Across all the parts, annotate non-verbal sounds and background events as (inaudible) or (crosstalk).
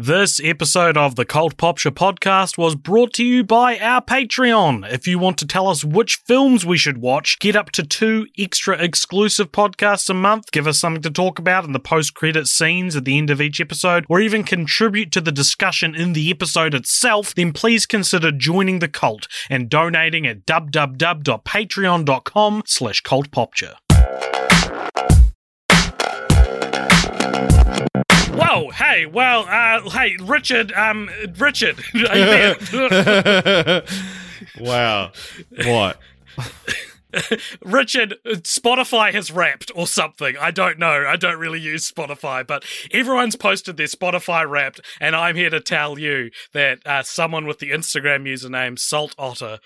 This episode of the Cult Popture podcast was brought to you by our Patreon. If you want to tell us which films we should watch, get up to two extra exclusive podcasts a month, give us something to talk about in the post credit scenes at the end of each episode, or even contribute to the discussion in the episode itself, then please consider joining the cult and donating at www.patreon.com slash cultpopture. Whoa! Hey, well, uh, hey, Richard, um, Richard, are you there? wow. What? (laughs) Richard, Spotify has wrapped or something. I don't know. I don't really use Spotify, but everyone's posted their Spotify wrapped, and I'm here to tell you that uh, someone with the Instagram username Salt Otter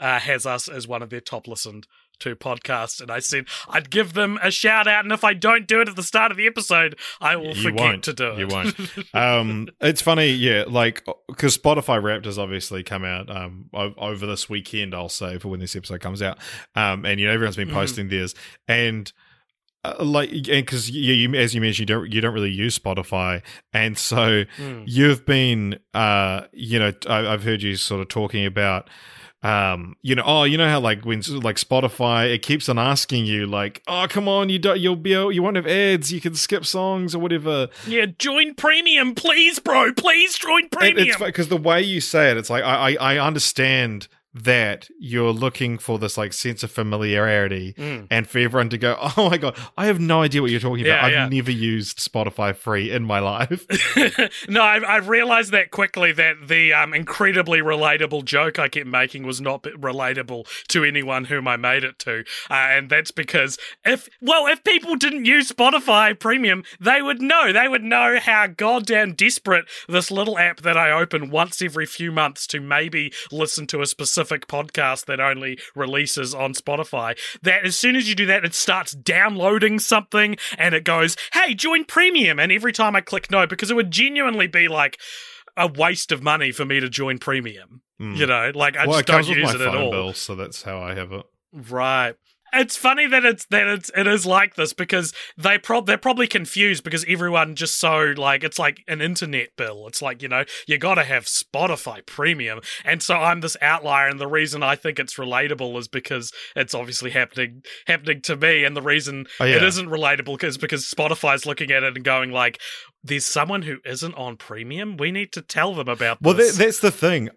uh, has us as one of their top listened to podcasts. And I said I'd give them a shout out, and if I don't do it at the start of the episode, I will You forget won't. to do it. You won't. (laughs) um, it's funny, yeah, like because Spotify Wrapped has obviously come out um over this weekend. I'll say for when this episode comes out, um, and you know everyone's been Mhm. posting theirs, and uh, like, and because you, you, as you mentioned, you don't you don't really use Spotify, and so Mm. you've been, uh, you know, I, I've heard you sort of talking about. Um, you know, oh, you know how like when like Spotify, it keeps on asking you like, oh, come on, you don't, you'll be, you won't have ads, you can skip songs or whatever. Yeah, join premium, please, bro. Please join premium. because the way you say it, it's like I, I I understand that you're looking for this like sense of familiarity, Mm. and for everyone to go, (laughs) oh my god, I have no idea what you're talking about. Yeah, I've yeah. never used Spotify free in my life. (laughs) no, I, I realized that quickly that the um, incredibly relatable joke I kept making was not relatable to anyone whom I made it to, uh, and that's because if well, if people didn't use Spotify Premium, they would know. They would know how goddamn desperate this little app that I open once every few months to maybe listen to a specific podcast that only releases on Spotify. That as soon as you do that, it starts downloading something and it goes, "Hey, join Premium." And every time I click no, because it would genuinely be like a waste of money for me to join Premium. Mm. You know, like I well, just don't use it at all. bill, so that's how I have it. Right. It's funny that it's that it's it is like this because they prob they're probably confused because everyone just so like it's like an internet bill. It's like, you know, you gotta have Spotify premium. And so I'm this outlier and the reason I think it's relatable is because it's obviously happening happening to me. And the reason Oh, yeah. it isn't relatable is because Spotify's looking at it and going like, There's someone who isn't on premium. We need to tell them about Well, this. that, that's the thing.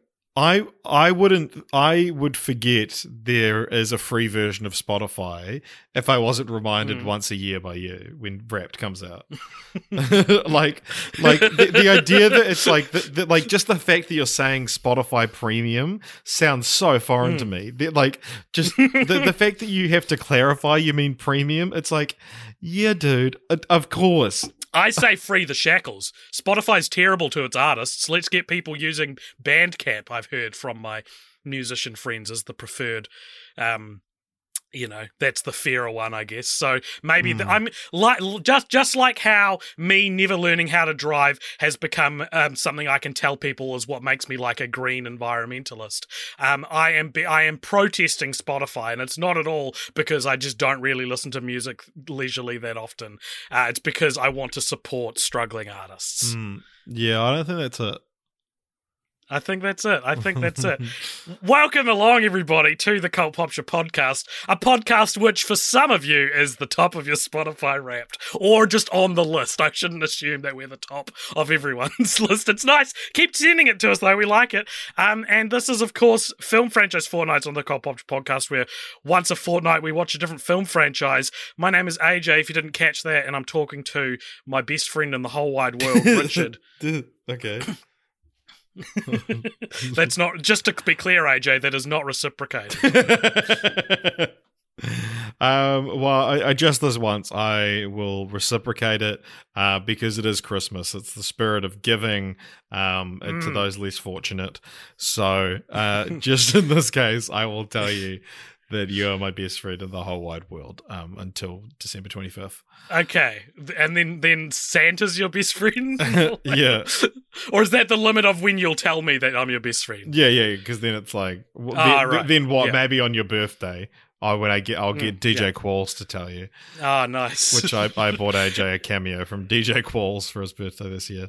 I I wouldn't I would forget there is a free version of Spotify if I wasn't reminded Mm. once a year by you when Wrapped comes out. (laughs) (laughs) like like the, the idea that it's like that that, like just the fact that you're saying Spotify Premium sounds so foreign to me. The- like just the the fact that you have to clarify you mean premium. It's like yeah, dude. Of course. I say free the shackles. Spotify's terrible to its artists. Let's get people using Bandcamp, I've heard from my musician friends, as the preferred. Um, you know, that's the fairer one, I guess. So maybe the, I'm like just just like how me never learning how to drive has become um, something I can tell people is what makes me like a green environmentalist. Um, I am be- I am protesting Spotify, and it's not at all because I just don't really listen to music leisurely that often. Uh, it's because I want to support struggling artists. Mm, yeah, I don't think that's it. I think that's it. I think that's it. (laughs) Welcome along, everybody, to the Cult Popture podcast, a podcast which, for some of you, is the top of your Spotify Wrapped, or just on the list. I shouldn't assume that we're the top of everyone's (laughs) list. It's nice. Keep sending it to us, though. We like it. Um, and this is, of course, Film Franchise Fortnights on the Cult Popture podcast, where once a fortnight we watch a different film franchise. My name is AJ, if you didn't catch that, and I'm talking to my best friend in the whole wide world, (laughs) Richard. okay. (laughs) That's not just to be clear, AJ. That is not reciprocated. (laughs) Um, well, I, I just this once. I will reciprocate it uh, because it is Christmas. It's the spirit of giving um, to Mm. those less fortunate. So, uh, (laughs) just in this case, I will tell you that you are my best friend in the whole wide world um, until December 25th. Okay, and then then Santa's your best friend. (laughs) Yeah. (laughs) or is that the limit of when you'll tell me that I'm your best friend? Yeah, yeah, because then it's like, w- Ah, then, right. then what? Yeah. Maybe on your birthday, I when I get, I'll get Mm, DJ yeah. Qualls to tell you. Ah, nice. which I, I bought AJ (laughs) a cameo from DJ Qualls for his birthday this year,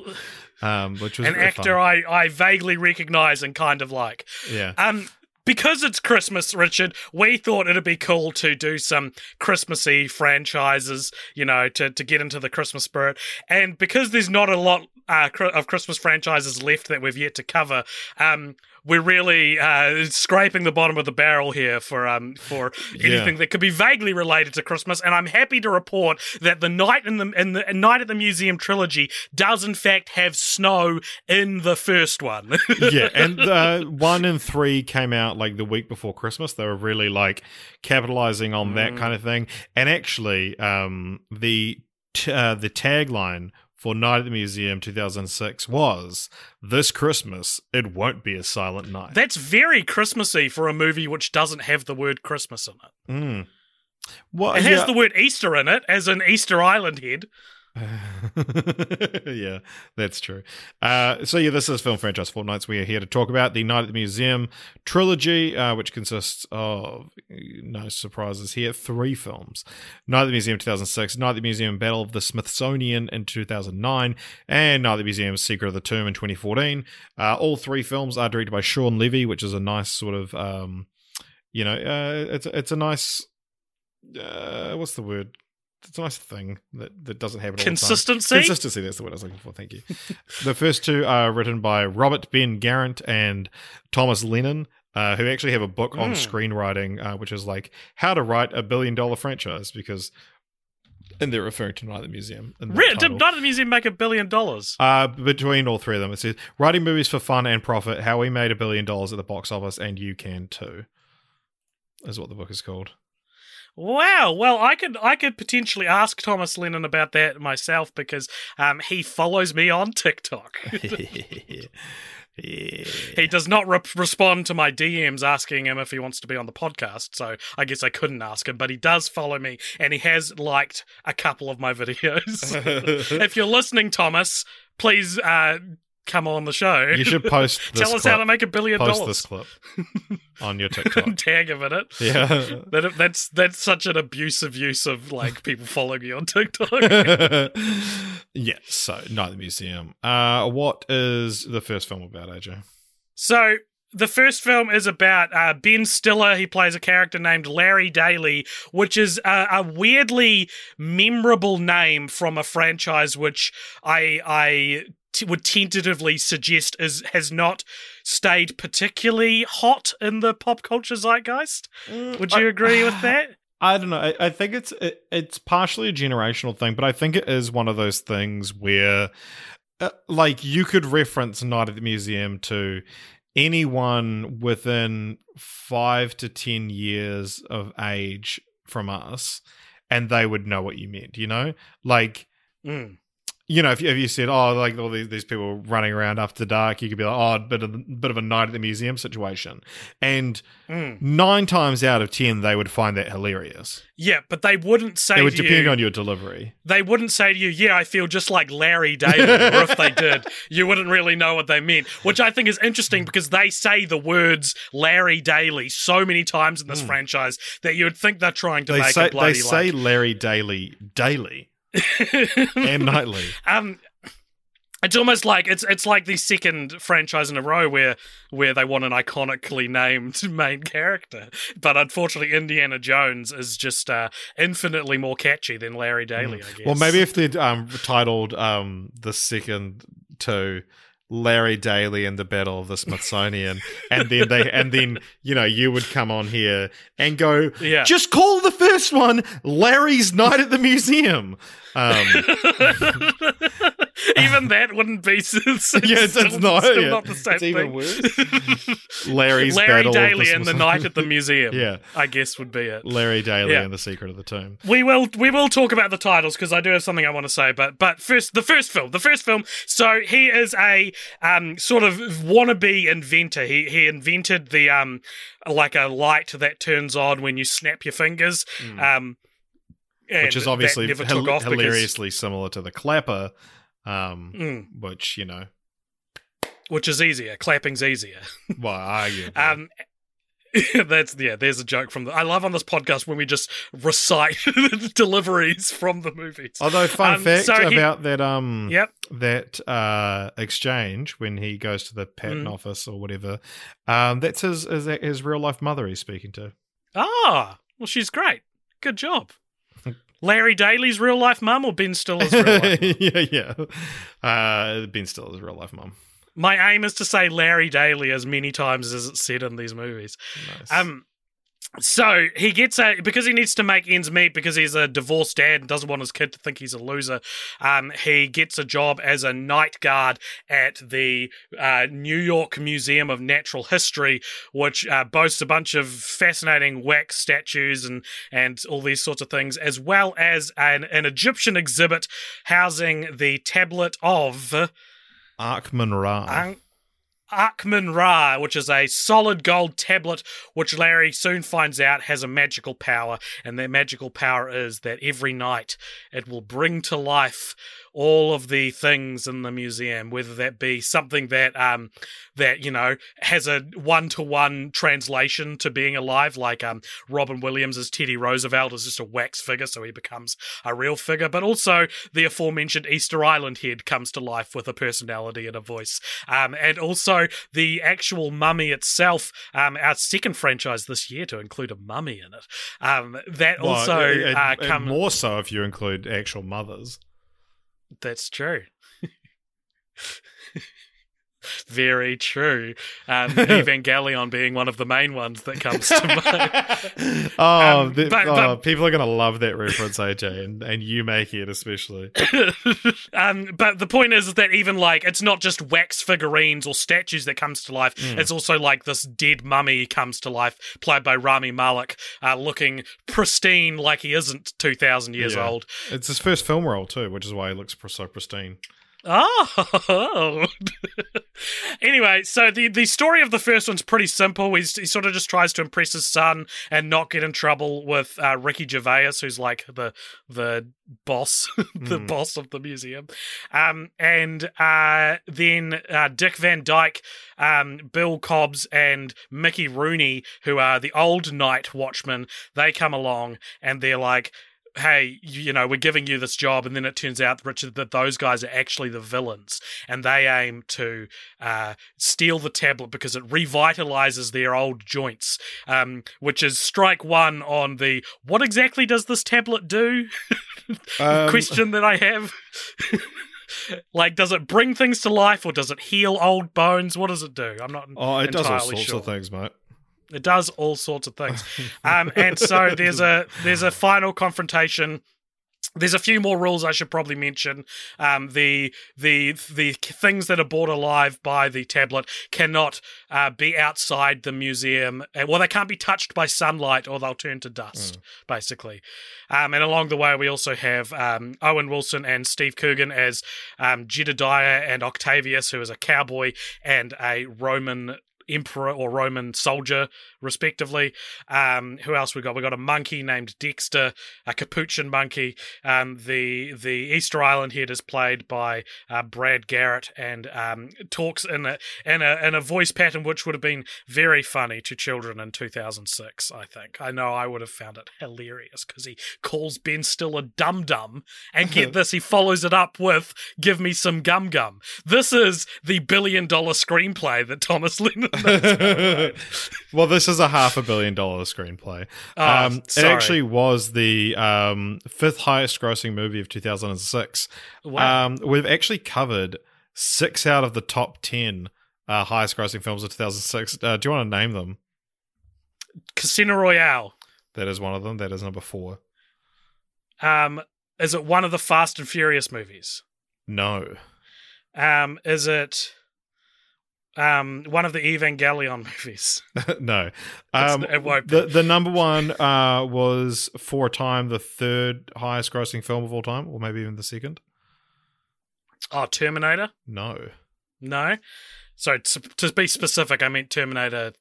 um, which was an actor fun. I, I vaguely recognize and kind of like. yeah, Um, because it's Christmas, Richard, we thought it'd be cool to do some Christmassy franchises, you know, to, to get into the Christmas spirit. And because there's not a lot uh, of Christmas franchises left that we've yet to cover, um, we're really uh, scraping the bottom of the barrel here for um for anything that could be vaguely related to Christmas. And I'm happy to report that the night in the in the Night at the Museum trilogy does in fact have snow in the first one. (laughs) yeah, and uh, (laughs) one and three came out like the week before Christmas. They were really like capitalizing on that Mm. kind of thing. And actually, um, the t- uh, the tagline for Night at the Museum 2006 was "This Christmas, it won't be a silent night." That's very Christmassy for a movie which doesn't have the word Christmas in it. Mm. Well, It has yeah. the word Easter in it, as an Easter Island head. (laughs) yeah, that's true. Uh, so yeah, this is Film Franchise Fortnights. We are here to talk about the Night at the Museum trilogy, uh, which consists of no surprises here, three films: Night at the Museum 2006, Night at the Museum Battle of the Smithsonian in 2009, and Night at the Museum Secret of the Tomb in 2014. Uh, all three films are directed by Shawn Levy, which is a nice sort of, um, you know, uh, it's it's a nice, uh, what's the word? It's a nice thing that, that doesn't happen all the time. Consistency? Consistency, that's the word I was looking for. Thank you. (laughs) the first two are written by Robert Ben Garant and Thomas Lennon, uh, who actually have a book on Mm. screenwriting, uh, which is like how to write a billion dollar franchise because. And they're referring to Night at the Museum. in Re- did. Night at the Museum make a billion dollars? Uh, between all three of them, it says writing movies for fun and profit. How we made a billion dollars at the box office, and you can too. Is what the book is called. Wow. Well, I could I could potentially ask Thomas Lennon about that myself because um, he follows me on TikTok. (laughs) (laughs) yeah. he does not re- respond to my DMs asking him if he wants to be on the podcast, so I guess I couldn't ask him. But he does follow me, and he has liked a couple of my (laughs) videos. if you're listening, Thomas, please uh, come on the show. You should post. (laughs) This Tell us clip. how to make a billion post dollars. this clip (laughs) on your TikTok. (laughs) Tag him in it. yeah. That, that's that's such an abusive use of like people following me on TikTok. yeah. So, Night at the Museum. Uh, what is the first film about, AJ? So the first film is about uh, Ben Stiller. He plays a character named Larry Daly, which is a, a weirdly memorable name from a franchise which I I t- would tentatively suggest is has not stayed particularly hot in the pop culture zeitgeist. Would you agree with (sighs) that? I don't know. I, I think it's it, it's partially a generational thing, but I think it is one of those things where, uh, like, you could reference Night at the Museum to anyone within five to ten years of age from us, and they would know what you meant. You know, like Mm. You know, if you, if you said, "Oh, like all these, these people running around after dark," you could be like, "Oh, bit of bit of a night at the museum situation," and Mm. nine times out of ten, they would find that hilarious. Yeah, but they wouldn't say it would to depend you, on your delivery. they wouldn't say to you, "Yeah, I feel just like Larry Daly," or if they did, (laughs) you wouldn't really know what they meant. Which I think is interesting because they say the words Larry Daly so many times in this franchise that you would think they're trying to. They make say a bloody they say Larry Daly daily like. and nightly. (laughs) um, it's almost like it's it's like the second franchise in a row where where they want an iconically named (laughs) main character, but unfortunately, Indiana Jones is just uh, infinitely more catchy than Larry Daly. I guess. Well, maybe if they'd um, titled um, the second to Larry Daly and the Battle of the Smithsonian, and then they and then you know you would come on here and go, Yeah. just call the first one Larry's Night at the Museum. Um, (laughs) (laughs) even that wouldn't be. It's, (laughs) yeah, it's, still, it's not. still yeah. not the same it's even thing. worse. Larry's (laughs) Larry battle Daly of and the night at the museum. Yeah. I guess would be it. Larry Daly Yeah. and the Secret of the Tomb. We will we will talk about the titles because I do have something I want to say. But but first the first film, the first film. So he is a um sort of wannabe inventor. He he invented the um like a light that turns on when you snap your fingers. Um, Hmm. Which is obviously that never hil- took off because- hilariously similar to the clapper, um, Mm, which you know, which is easier. Clapping's easier. (laughs) well, arguably. Um, (laughs) that's yeah. There's a joke from the. I love on this podcast when we just recite (laughs) deliveries from the movies. Although, fun um, fact so he- about that, um, Yep. that uh, exchange when he goes to the patent Mm. office or whatever, um, that's his, his his real life mother he's speaking to. Ah, well, she's great. Good job. Larry Daly's real life mum or Ben Stiller's real life? mum? (laughs) yeah, yeah. Uh, Ben Stiller's real life mum. My aim is to say Larry Daly as many times as it's said in these movies. Nice. Um, so he gets a because he needs to make ends meet because he's a divorced dad and doesn't want his kid to think he's a loser. Um, he gets a job as a night guard at the uh, New York Museum of Natural History, which uh, boasts a bunch of fascinating wax statues and and all these sorts of things, as well as an, an Egyptian exhibit housing the tablet of. Arkman Ra. An- Ahkmenrah, which is a solid gold tablet, which Larry soon finds out has a magical power, and that magical power is that every night it will bring to life all of the things in the museum, whether that be something that um that you know has a one to one translation to being alive, like um Robin Williams as Teddy Roosevelt is just a wax figure, so he becomes a real figure, but also the aforementioned Easter Island head comes to life with a personality and a voice, um and also the actual mummy itself, um our second franchise this year to include a mummy in it, um that Well, also it- it- uh, come more so if you include actual mothers. That's true. (laughs) (laughs) Very true. Um, (laughs) Evangelion being one of the main ones that comes to mind. (laughs) oh, Um, the- but- oh, but- people are going to love that reference, AJ, and, and you making it especially. um, but the point is that even like it's not just wax figurines or statues that comes to life. Mm. It's also like this dead mummy comes to life, played by Rami Malek, uh, looking pristine like he isn't two thousand years Yeah. old. It's his first film role, too, which is why he looks so pristine. Oh. (laughs) anyway, so the, the story of the first one's pretty simple. He's, he sort of just tries to impress his son and not get in trouble with uh, Ricky Gervais, who's like the the boss, (laughs) the Mm. boss of the museum. Um, and uh, then uh, Dick Van Dyke, um, Bill Cobbs, and Mickey Rooney, who are the old night watchmen, they come along and they're like, hey, you know, we're giving you this job, and then it turns out, Richard, that those guys are actually the villains, and they aim to uh, steal the tablet because it revitalizes their old joints, um, which is strike one on the what exactly does this tablet do (laughs) Um, question that I have. (laughs) like, does it bring things to life, or does it heal old bones? What does it do? I'm not. Oh, it does all sorts sure. of things, mate. It does all sorts of things. (laughs) Um, and so there's a there's a final confrontation. There's a few more rules I should probably mention. Um, the the the things that are brought alive by the tablet cannot uh, be outside the museum. Uh, Well, they can't be touched by sunlight, or they'll turn to dust, basically. Um, and along the way, we also have um, Owen Wilson and Steve Coogan as um, Jedediah and Octavius, who is a cowboy and a Roman emperor or Roman soldier, respectively. Um, who else we got? We got a monkey named Dexter, a capuchin monkey. Um, the the Easter Island head is played by uh, Brad Garrett and um, talks in a in a in a voice pattern which would have been very funny to children in 2006. I think. I know I would have found it hilarious because he calls Ben Stiller dum dum, and get (laughs) this, he follows it up with "Give me some gum gum." This is the billion dollar screenplay that Thomas (laughs) Lennon. (laughs) well, this is a half a billion dollar screenplay. Oh, um, it actually was the um, fifth highest grossing movie of 2006. Wow. Um, we've actually covered six out of the top 10 uh, highest grossing films of 2006. Uh, do you want to name them? Casino Royale. That is one of them. That is number four. Um, is it one of the Fast and Furious movies? No. Um, is it um one of the Evangelion movies? (laughs) no. Um, it won't be. the the number one uh, was for a time the third highest grossing film of all time, or maybe even the second. Oh, Terminator? No. No. So to, to be specific, I meant Terminator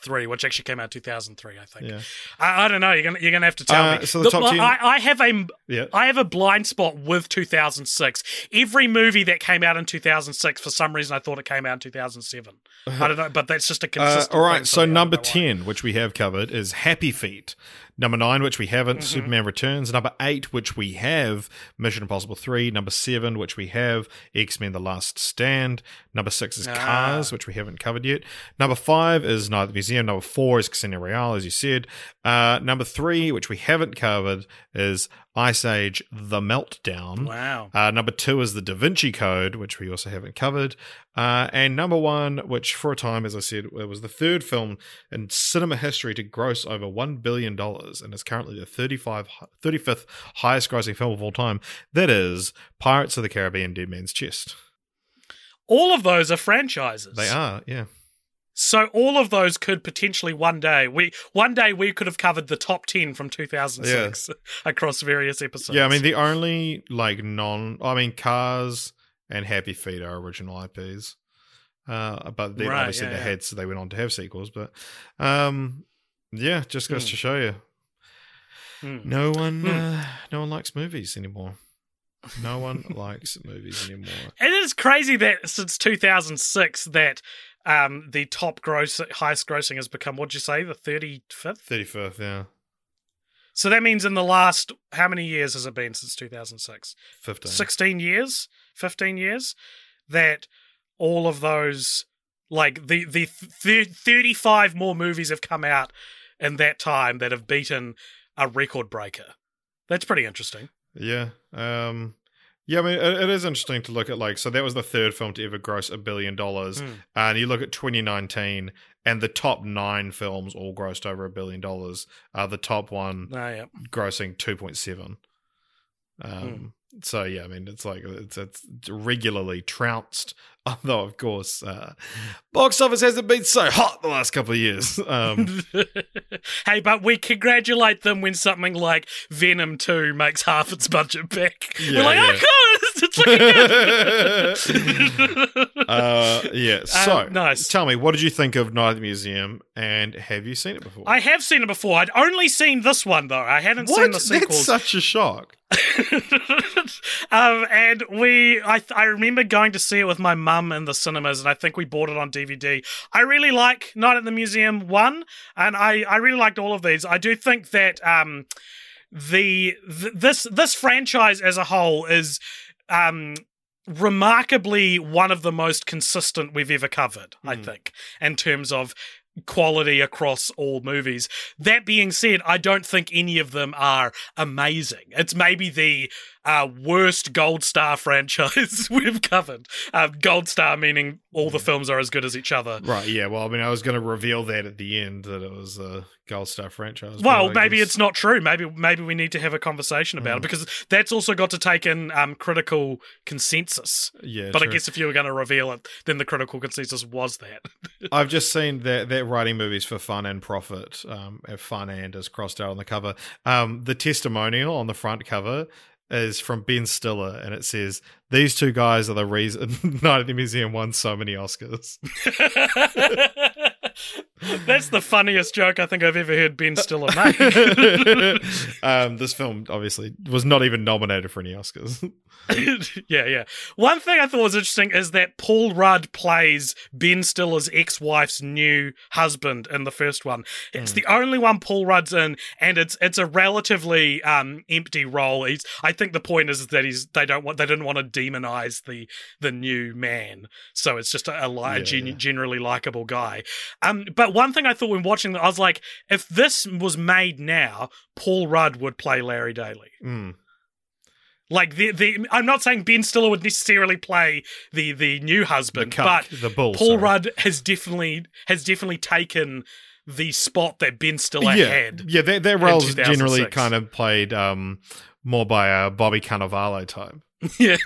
Three, which actually came out two thousand three. I think. Yeah. I, I don't know. You're gonna you're gonna have to tell Uh, me. so the Look, top well, 10 I, I have a Yeah. I have a blind spot with 2006. Every movie that came out in 2006, for some reason, I thought it came out in 2007. I don't know, but that's just a (laughs) Uh, consistent. all thing right, so me. I don't number know why. 10, which we have covered, is Happy Feet. Number 9, which we haven't, Mm-hmm. Superman Returns. Number 8, which we have, Mission Impossible 3. Number 7, which we have, X Men The Last Stand. Number 6 is Ah. Cars, which we haven't covered yet. Number 5 is Night at the Museum. Number 4 is Casino Royale, as you said. Uh, number 3, which we haven't covered, is Ice Age The Meltdown. Wow. Uh, number two is the Da Vinci Code, which we also haven't covered. Uh, and number one, which for a time, as I said, it was the third film in cinema history to gross over $1 billion and is currently the 35, 35th highest grossing film of all time. That is Pirates of the Caribbean Dead Man's Chest. All of those are franchises. They are, yeah. So all of those could potentially one day we one day we could have covered the top ten from 2006 (laughs) across various episodes. Yeah, I mean, the only like non, I mean, Cars and Happy Feet are original IPs. Uh, but then Right, obviously yeah, they yeah. had, so they went on to have sequels. But um, yeah, just goes Hmm. to show you, Hmm. no one, Hmm. uh, no one likes movies anymore. No one (laughs) likes movies anymore. It is crazy that since 2006 that um, the top gross highest grossing has become what'd you say the 35th? Thirty fifth, yeah, So that means in the last how many years has it been since 2006? fifteen. 16 years, 15 years that all of those like the the th- 35 more movies have come out in that time that have beaten a record breaker. That's pretty interesting. Yeah. Um yeah, I mean it, it is interesting to look at like so that was the third film to ever gross a billion dollars. Hmm. And you look at 2019 and the top 9 films all grossed over a billion dollars. Uh the top one Oh, yeah. grossing 2.7. Um so yeah, I mean it's like it's it's regularly trounced. (laughs) Although of course uh box office hasn't been so hot the last couple of years. (laughs) Um hey, but we congratulate them when something like Venom 2 makes half its budget back. Yeah, We're like, yeah. oh, God, it's, it's looking good. uh yeah, so Um, nice. tell me what did you think of Night at the Museum and have you seen it before? I have seen it before. I'd only seen this one, though. I hadn't seen what? the That's sequels. such a shock. (laughs) um, and we, I, I remember going to see it with my mum in the cinemas, and I think we bought it on DVD. I really like Night at the Museum one, and I, I really liked all of these. I do think that um, the th- this this franchise as a whole is um remarkably one of the most consistent we've ever covered. I Hmm. think in terms of quality across all movies. That being said, I don't think any of them are amazing. It's maybe the uh, worst Gold Star (laughs) franchise (laughs) we've covered. Uh, Gold Star meaning all the films are as good as each other. Right, yeah. Well, I mean, I was going to reveal that at the end that it was a Gold Star franchise. Well, maybe guess- it's not true. Maybe maybe we need to have a conversation about Mm. it because that's also got to take in um, critical consensus. Yeah, But I guess if you were going to reveal it, then the critical consensus was that. (laughs) I've just seen that that writing movies for fun and profit. Um, have fun and is crossed out on the cover. Um, the testimonial on the front cover is from Ben Stiller, and it says these two guys are the reason Night at the Museum won so many Oscars. (laughs) That's the funniest joke I think I've ever heard Ben Stiller (laughs) make. (laughs) um, this film obviously was not even nominated for any Oscars. (laughs) yeah, yeah. One thing I thought was interesting is that Paul Rudd plays Ben Stiller's ex-wife's new husband in the first one. It's the only one Paul Rudd's in, and it's it's a relatively um, empty role. He's, I think the point is that he's they don't want they didn't want to demonize the the new man, so it's just a, a, a Yeah, gen- yeah. generally likable guy. Um, but one thing I thought when watching that, I was like, if this was made now, Paul Rudd would play Larry Daly. Mm. Like the the I'm not saying Ben Stiller would necessarily play the the new The husband, cuck, but the bull. Paul sorry. Rudd has definitely has definitely taken the spot that Ben Stiller yeah, had. yeah, their, their roles generally kind of played um, more by a Bobby Cannavale type. (laughs) Yeah.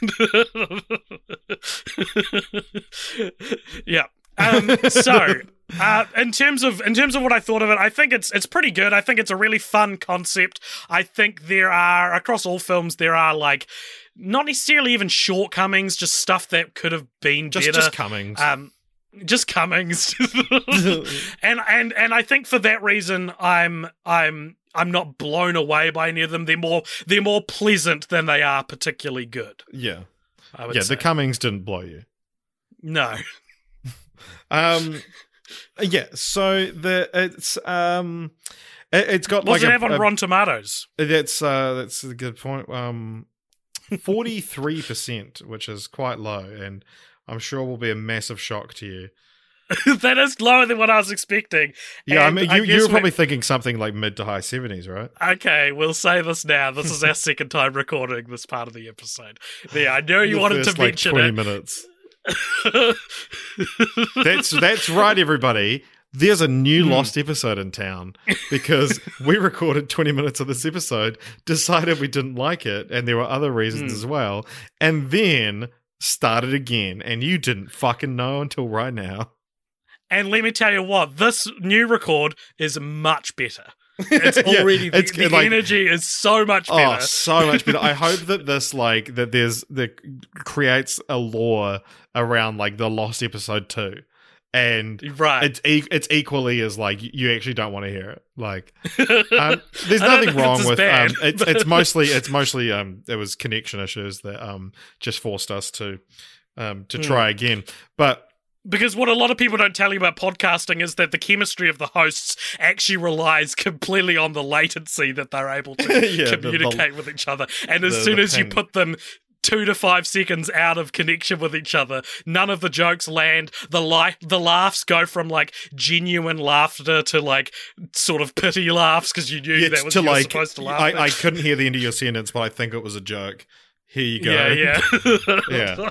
(laughs) yeah. Um, so, (laughs) uh, in terms of in terms of what I thought of it, I think it's it's pretty good. I think it's a really fun concept. I think there are across all films there are like not necessarily even shortcomings, just stuff that could have been Just better. just Cummings. Um, just Cummings, (laughs) and and and I think for that reason, I'm I'm I'm not blown away by any of them. They're more they're more pleasant than they are particularly good. yeah. Yeah, say. the Cummings didn't blow you. no, (laughs) Um, yeah. So the it's um, it, it's got what's like it a, have on a- Rotten Tomatoes? That's uh, that's a good point. Um, forty three percent, which is quite low, and I'm sure will be a massive shock to you. (laughs) that is lower than what I was expecting. Yeah, And I mean, you, guess you were we- probably thinking something like mid to high seventies, right? Okay, we'll say this now. This is our second time recording this part of the episode. Yeah, I know (laughs) you wanted to first, like, mention twenty it. minutes. (laughs) That's that's right, everybody. There's a new Hmm. lost episode in town because (laughs) we recorded 20 minutes of this episode, decided we didn't like it, and there were other reasons Hmm. as well, and then started again. And you didn't fucking know until right now. and let me tell you what, this new record is much better. It's (laughs) already the, it's the like- energy is so much Oh, better. so much better. I (laughs) hope that this like that there's that creates a lore around like the lost episode two. And right. it's e- it's equally as like you actually don't want to hear it. Like (laughs) um, there's nothing wrong with bad, um, it's it's mostly it's mostly um it was connection issues that um just forced us to um to Hmm. try again. But Because what a lot of people don't tell you about podcasting is that the chemistry of the hosts actually relies completely on the latency that they're able to (laughs) Yeah, the- the- communicate with each other. And as the- soon the as you put them two to five seconds out of connection with each other, none of the jokes land. The li- the laughs go from like genuine laughter to like sort of pity laughs because you knew yeah, that was to like supposed to laugh. I. I couldn't hear the end of your sentence, but I think it was a joke. Here you go. Yeah, yeah. (laughs) (laughs) Yeah.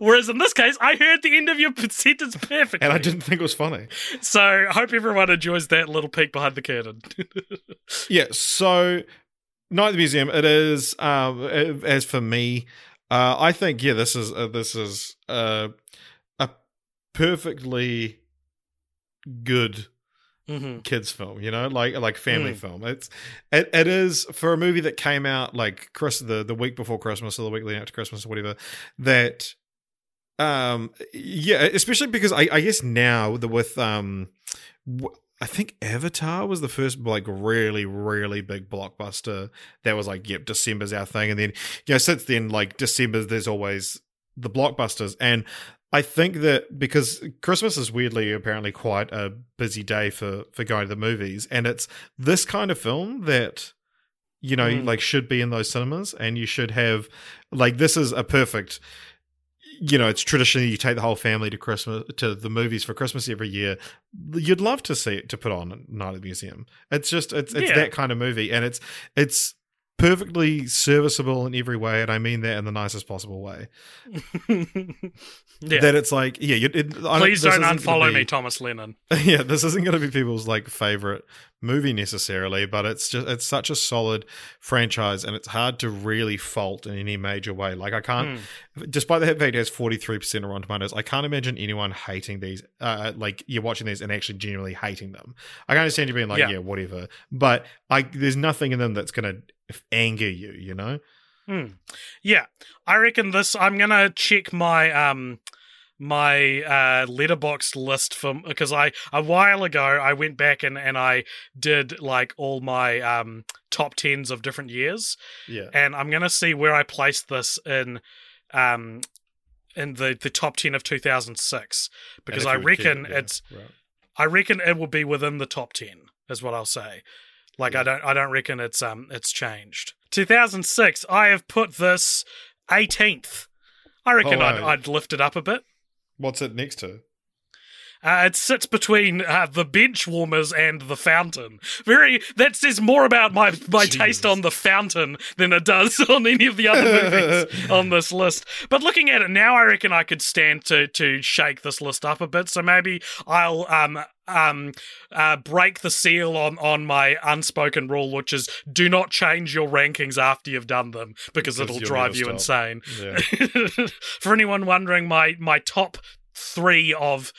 Whereas in this case, I heard the end of your (laughs) sentence perfectly. And I didn't think it was funny. So I hope everyone enjoys that little peek behind the curtain. Yeah, so Night at the Museum. It is um, uh, as for me, uh, I think yeah, this is uh, this is uh, a perfectly good hmm kids film. You know, like like family Mm. film. It's it, it is for a movie that came out like Chris the the week before Christmas or the week leading up to Christmas or whatever. That um yeah, especially because I I guess now the with um. w- I think Avatar was the first like really, really big blockbuster that was like, yep, December's our thing. And then, you know, since then, like December, there's always the blockbusters. And I think that because Christmas is weirdly apparently quite a busy day for for going to the movies, and it's this kind of film that you know Mm. like should be in those cinemas, and you should have like this is a perfect. You know, it's traditionally you take the whole family to Christmas to the movies for Christmas every year. You'd love to see it to put on at Night at the Museum. It's just it's it's Yeah. that kind of movie, and it's it's perfectly serviceable in every way, and I mean that in the nicest possible way. (laughs) yeah. That it's like, yeah, you, it, Please don't unfollow be- me, Thomas Lennon. (laughs) yeah, this isn't going to be people's like favorite movie necessarily, but it's just it's such a solid franchise, and it's hard to really fault in any major way. Like I can't, Mm. despite the fact it has forty three percent of Rotten Tomatoes, I can't imagine anyone hating these. Uh, like you're watching these and actually genuinely hating them. I can understand you being like, Yeah. yeah, whatever, but like there's nothing in them that's going to anger you. You know? Hmm. Yeah, I reckon this. I'm gonna check my um my uh Letterboxd list from because I a while ago I went back and and I did like all my um top tens of different years, Yeah. and I'm gonna see where I placed this in um in the the top ten of 2006 because I reckon it, yeah, it's right. I reckon it will be within the top ten, is what I'll say. Like I don't I don't reckon it's um it's changed. 2006, I have put this 18th. I reckon Oh, I'd. I'd lift it up a bit. What's it next to? Uh, it sits between uh, the bench warmers and the fountain. Very that says more about my my taste on the fountain than it does (laughs) on any of the other movies (laughs) on this list. But looking at it now, I reckon I could stand to to shake this list up a bit. So maybe I'll um um, uh, break the seal on on my unspoken rule, which is do not change your rankings after you've done them because, Because it'll drive you stop. insane. Yeah. (laughs) For anyone wondering, my my top three of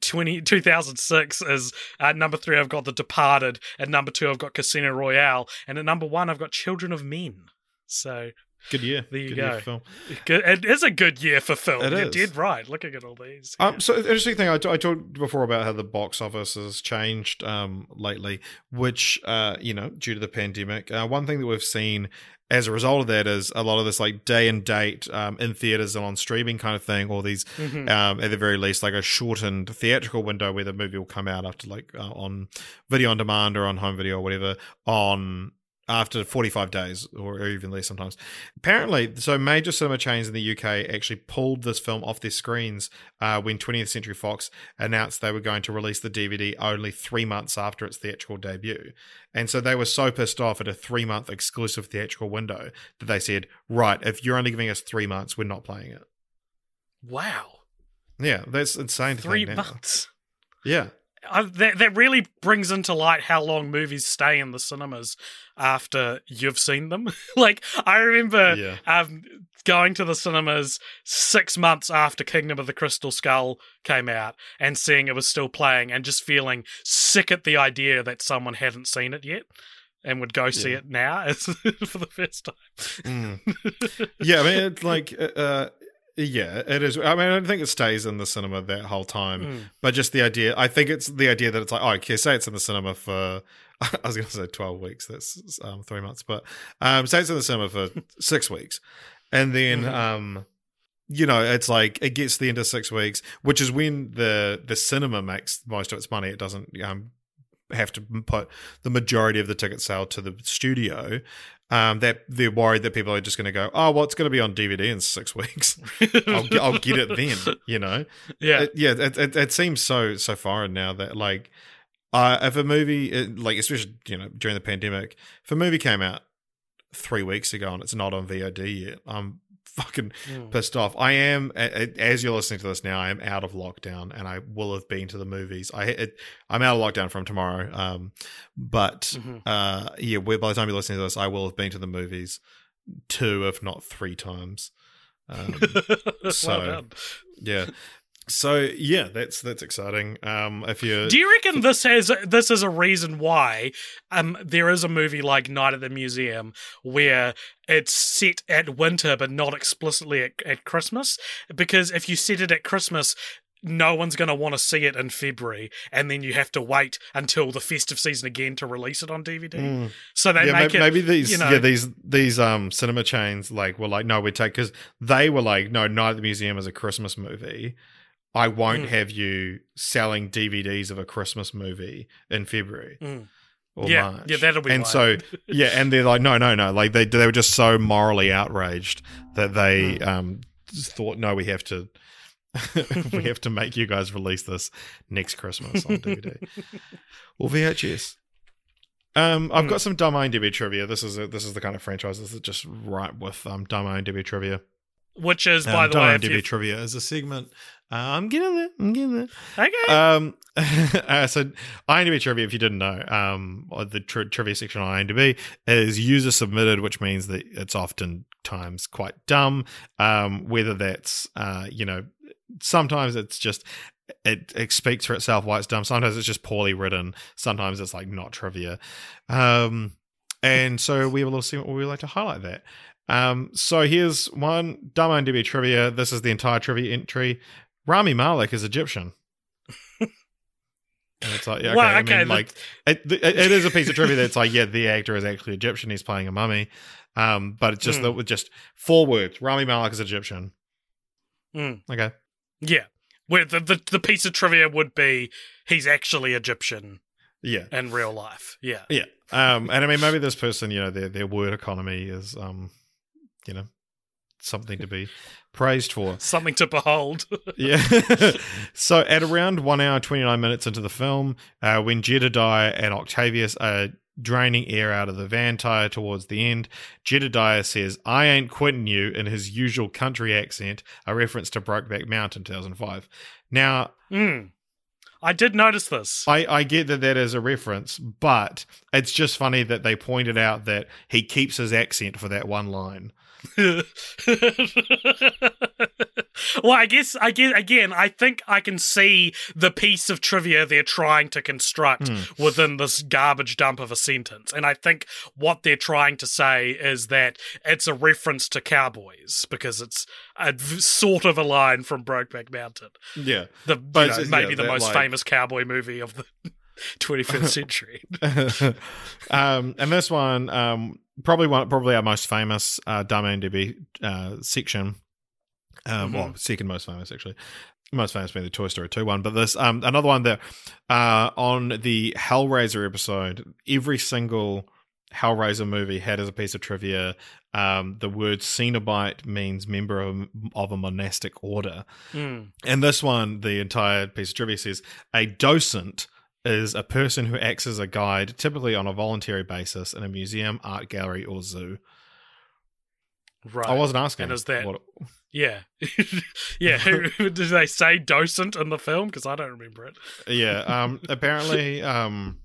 20, 2006 is uh, number three. I've got The Departed, and number two I've got Casino Royale, and at number one I've got Children of Men. So Good year. There you Good go. year for film. good, it is a good year for film. It You're is. dead right. Looking at all these. Um, so interesting thing. I, talked before about how the box office has changed um, lately, which uh, you know, due to the pandemic. Uh, one thing that we've seen as a result of that is a lot of this like day and date um, in theaters and on streaming kind of thing, or these Mhm. um, at the very least like a shortened theatrical window where the movie will come out after like uh, on video on demand or on home video or whatever on after 45 days or even less sometimes. Apparently so major cinema chains in the uk actually pulled this film off their screens uh, when 20th century fox announced they were going to release the dvd only three months after its theatrical debut. And so they were so pissed off at a three month exclusive theatrical window that they said right if you're only giving us three months we're not playing it. Wow, yeah that's insane to three months. yeah I, that that really brings into light how long movies stay in the cinemas after you've seen them. (laughs) like I remember Yeah. um, going to the cinemas six months after Kingdom of the Crystal Skull came out and seeing it was still playing and just feeling sick at the idea that someone hadn't seen it yet and would go see Yeah. it now (laughs) for the first time. Mm. (laughs) yeah, I mean, it's like, uh, uh, yeah, it is. I mean, I don't think it stays in the cinema that whole time, Mm. but just the idea. I think it's the idea that it's like, oh, okay, say it's in the cinema for. (laughs) I was going to say twelve weeks. That's um, three months, but um, say it's in the cinema for (laughs) six weeks, and then Mhm. um, you know, it's like it gets the end of six weeks, which is when the the cinema makes most of its money. It doesn't um have to put the majority of the ticket sale to the studio. Um, that they're worried that people are just going to go, oh, well, it's going to be on DVD in six (laughs) weeks. I'll get, I'll get it then. You know, yeah. It- yeah. It, it, it seems so so foreign now that like, uh, if a movie like especially you know during the pandemic, if a movie came out three weeks ago and it's not on VOD yet, I'm fucking Mm. pissed off. I am, as you're listening to this now, I am out of lockdown and I will have been to the movies. I it, I'm out of lockdown from tomorrow. Um, but Mhm. uh, yeah, we- by the time you're listening to this, I will have been to the movies two, if not three times. Um, (laughs) so- done. yeah. So yeah, that's that's exciting. Um, if you Do you reckon this has this is a reason why um there is a movie like Night at the Museum where it's set at winter but not explicitly at, at Christmas? Because if you set it at Christmas, no one's going to want to see it in February, and then you have to wait until the festive season again to release it on DVD. Mm. So they yeah, make maybe, it. maybe these you know- yeah these these um cinema chains like were like no we take because they were like no Night at the Museum is a Christmas movie. I won't Mm. have you selling DVDs of a Christmas movie in February Mm. or yeah, March. yeah, that'll be and why. so (laughs) yeah, and they're like no no no like they they were just so morally outraged that they Mm. um thought no we have to. (laughs) we (laughs) have to make you guys release this next Christmas on DVD or VHS. Um, I've Hmm. got some dumb IMDb trivia. This is a, this is the kind of franchises that just right with um dumb IMDb trivia. which is Um, by the dumb way, if IMDb trivia is a segment. Uh, I'm getting there. I'm getting there. okay, Um, (laughs) uh, so IMDb trivia, if you didn't know, um, or the tri- trivia section on IMDb is user submitted, which means that it's oftentimes quite dumb. Um, whether that's uh, you know, sometimes it's just it, it speaks for itself why it's dumb. Sometimes it's just poorly written. Sometimes it's like not trivia. Um, and so we have a little segment where we like to highlight that. Um, so here's one dumb IMDb trivia. This is the entire trivia entry. Rami Malek is Egyptian. And it's like, yeah, (laughs) okay, Well, I mean, like, it, it, is a piece of trivia that's like, yeah, the actor is actually Egyptian. He's playing a mummy. Um, but it's just Hmm. that with just four words. Rami Malek is Egyptian. Mm. Okay. yeah. Where the, the the piece of trivia would be he's actually Egyptian Yeah. in real life. Yeah. Yeah. Um, and I mean, maybe this person, you know, their their word economy is, um, you know, something to be praised for. (laughs) Something to behold. (laughs) Yeah. (laughs) so at around one hour twenty nine minutes into the film, uh, when Jedediah and Octavius are draining air out of the van tire towards the end, Jedediah says, "I ain't quitting you" in his usual country accent, a reference to Brokeback Mountain, two thousand five. Now, Mm. I did notice this. I, I get that that is a reference, but it's just funny that they pointed out that he keeps his accent for that one line. (laughs) well, I guess I guess again, I think I can see the piece of trivia they're trying to construct Hmm. within this garbage dump of a sentence. And I think what they're trying to say is that it's a reference to cowboys because it's a sort of a line from Brokeback Mountain. Yeah. The But know, maybe yeah, the most like- famous cowboy movie of the (laughs) 21st (laughs) century. um, and this one, um, probably one, probably our most famous uh, Dumb IMDb uh, section. Um, Well, second most famous actually. Most famous being the Toy Story 2 one, but this um another one that uh on the Hellraiser episode, every single Hellraiser movie had as a piece of trivia um the word Cenobite means member of, of a monastic order. Mm. And this one, the entire piece of trivia says a docent is a person who acts as a guide, typically on a voluntary basis, in a museum, art gallery, or zoo. Right. I wasn't asking. And is that- what- Yeah. (laughs) yeah. Did they say docent in the film? Because I don't remember it. yeah. Um. (laughs) apparently, um,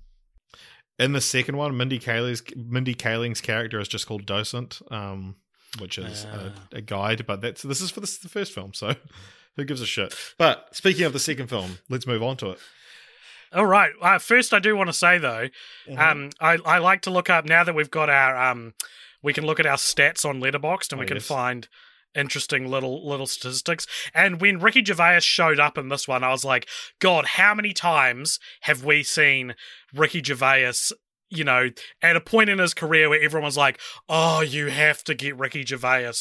in the second one, Mindy Kaling's Mindy Kaling's character is just called docent, um, which is Ah. a, a guide. But that's this is for this, the first film, so who gives a shit? But speaking of the second film, let's move on to it. All right. Uh, first, I do want to say though, Mm-hmm. um, I, I like to look up now that we've got our um, we can look at our stats on Letterboxd and Oh, we can yes. find interesting little little statistics. And when Ricky Gervais showed up in this one, I was like, God, how many times have we seen Ricky Gervais? You know, at a point in his career where everyone was like, "Oh, you have to get Ricky Gervais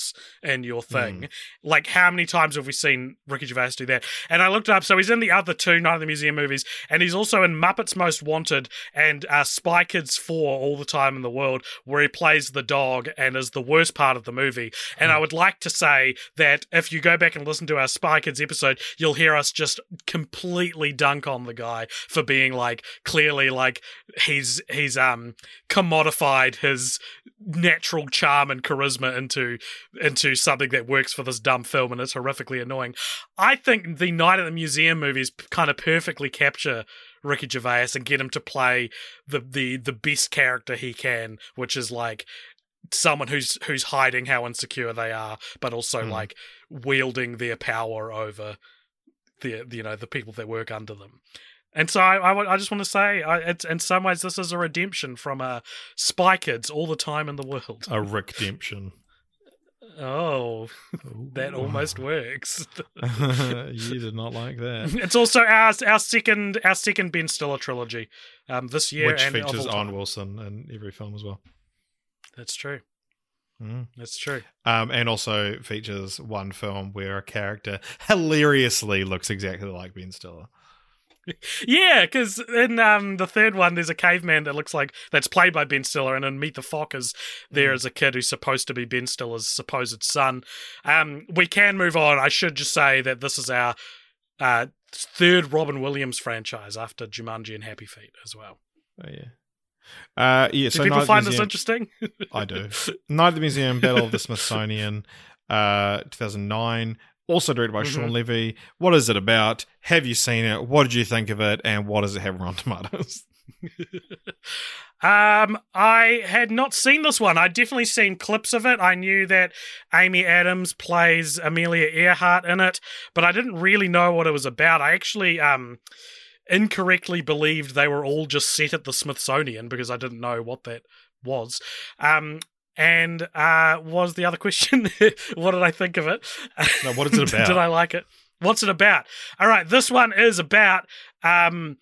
in your thing." Like, how many times have we seen Ricky Gervais do that? And I looked up, so he's in the other two Night of the Museum movies, and he's also in Muppets Most Wanted and uh, Spy Kids 4 All the Time in the World, where he plays the dog and is the worst part of the movie. And I would like to say that if you go back and listen to our Spy Kids episode, you'll hear us just completely dunk on the guy for being like, clearly, like, he's, he's, um, commodified his natural charm and charisma into into something that works for this dumb film and it's horrifically annoying. I think the Night at the Museum movies kind of perfectly capture Ricky Gervais and get him to play the the the best character he can, which is like someone who's who's hiding how insecure they are, but also Hmm. like wielding their power over the you know the people that work under them. And so I, I, I just want to say, I, it's in some ways this is a redemption from uh, Spy Kids all the time in the world. A redemption. Oh, that almost works. (laughs) (laughs) you did not like that. (laughs) it's also our our second our second Ben Stiller trilogy, um, this year Which and features. Owen Wilson in every film as well. That's true. Mm. That's true. Um, and also features one film where a character hilariously looks exactly like Ben Stiller. Yeah, because in um, the third one, there's a caveman that looks like that's played by Ben Stiller, and in Meet the Fockers, there Mm. is a kid who's supposed to be Ben Stiller's supposed son. Um, we can move on. I should just say that this is our uh, third Robin Williams franchise after Jumanji and Happy Feet as well. Oh yeah. Uh, yeah. Do so people Night at the find this interesting? I do. Night at the Museum, Battle of the (laughs) Smithsonian, uh, 2009. Also directed by Mm-hmm. Shawn Levy. What is it about? Have you seen it? What did you think of it? And what does it have on Tomatoes? (laughs) Um, I had not seen this one. I'd definitely seen clips of it. I knew that Amy Adams plays Amelia Earhart in it, but I didn't really know what it was about. I actually um incorrectly believed they were all just set at the Smithsonian because I didn't know what that was. Um and uh was the other question (laughs) what did I think of it? No, what is it (laughs) about? did I like it? What's it about? All right, this one is about um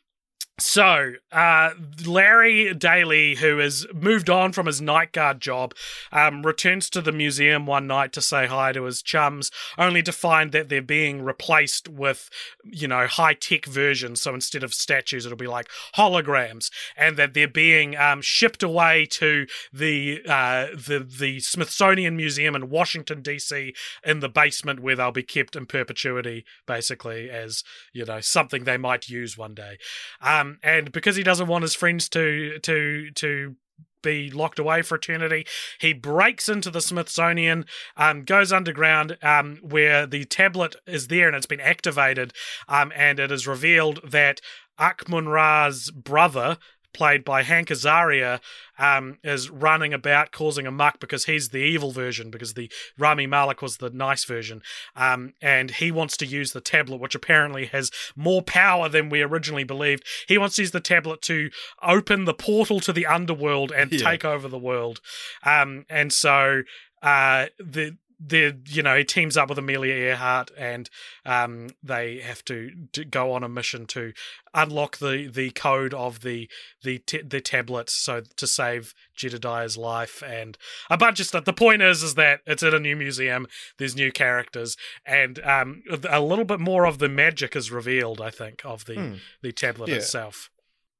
so, uh, Larry Daley, who has moved on from his night guard job, um, returns to the museum one night to say hi to his chums, only to find that they're being replaced with, you know, high tech versions. So instead of statues, it'll be like holograms, and that they're being um, shipped away to the uh, the the Smithsonian Museum in Washington D.C. in the basement where they'll be kept in perpetuity, basically as you know something they might use one day. Um, and because he doesn't want his friends to to to be locked away for eternity, he breaks into the Smithsonian, um, goes underground, um, where the tablet is there and it's been activated, um, and it is revealed that Ahkmenrah's brother, played by Hank Azaria, um, is running about causing a muck because he's the evil version, because the Rami Malik was the nice version. Um, and he wants to use the tablet, which apparently has more power than we originally believed. He wants to use the tablet to open the portal to the underworld and (laughs) Yeah. take over the world. Um, and so uh, the the you know he teams up with Amelia Earhart and um, they have to, to go on a mission to unlock the, the code of the the t- the tablet so to save Jedediah's life and a bunch of stuff. The point is is that it's at a new museum. There's new characters and um, a little bit more of the magic is revealed. I think of the Hmm. the tablet Yeah. itself.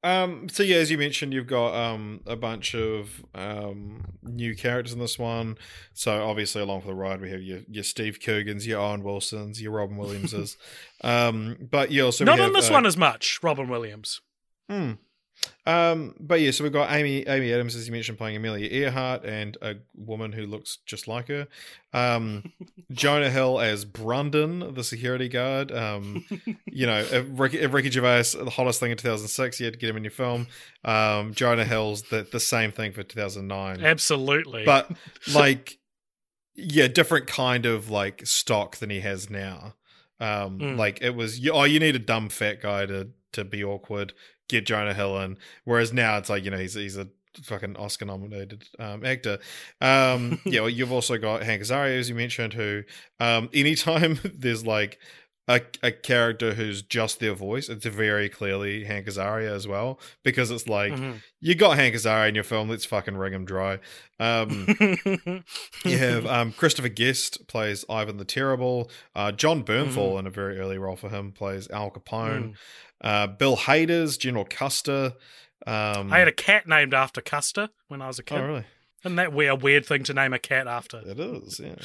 Um, so yeah, as you mentioned, you've got um a bunch of um new characters in this one. So obviously, along for the ride, we have your your Steve Coogan's, your Owen Wilsons, your Robin Williamses. (laughs) um, but you also Not on have, this uh, one as much. Robin Williams. Hmm. Um, but yeah, so we've got Amy Amy Adams, as you mentioned, playing Amelia Earhart, and a woman who looks just like her. Um, (laughs) Jonah Hill as Brundon, the security guard. Um, you know, if Ricky, if Ricky Gervais, the hottest thing in 2006, you had to get him in your film. Um, Jonah Hill's the the same thing for 2009, Absolutely. but (laughs) like, yeah, different kind of like stock than he has now. Um, Mm. like it was, you- oh, you need a dumb fat guy to to be awkward. Get Jonah Hill in. Whereas now it's like you know he's he's a fucking Oscar nominated um, actor. Um, (laughs) yeah, well, you've also got Hank Azaria as you mentioned, who um, anytime (laughs) there's like a, a character who's just their voice, it's very clearly Hank Azaria as well because it's like Mhm. you got Hank Azaria in your film, let's fucking ring him dry. Um, (laughs) you have um, Christopher Guest plays Ivan the Terrible. Uh, Jon Bernthal, in a very early role for him, plays Al Capone. Mm. Uh, Bill Hader's General Custer. Um, I had a cat named after Custer when I was a kid. oh, really? Isn't that weird, weird thing to name a cat after? It is, yeah.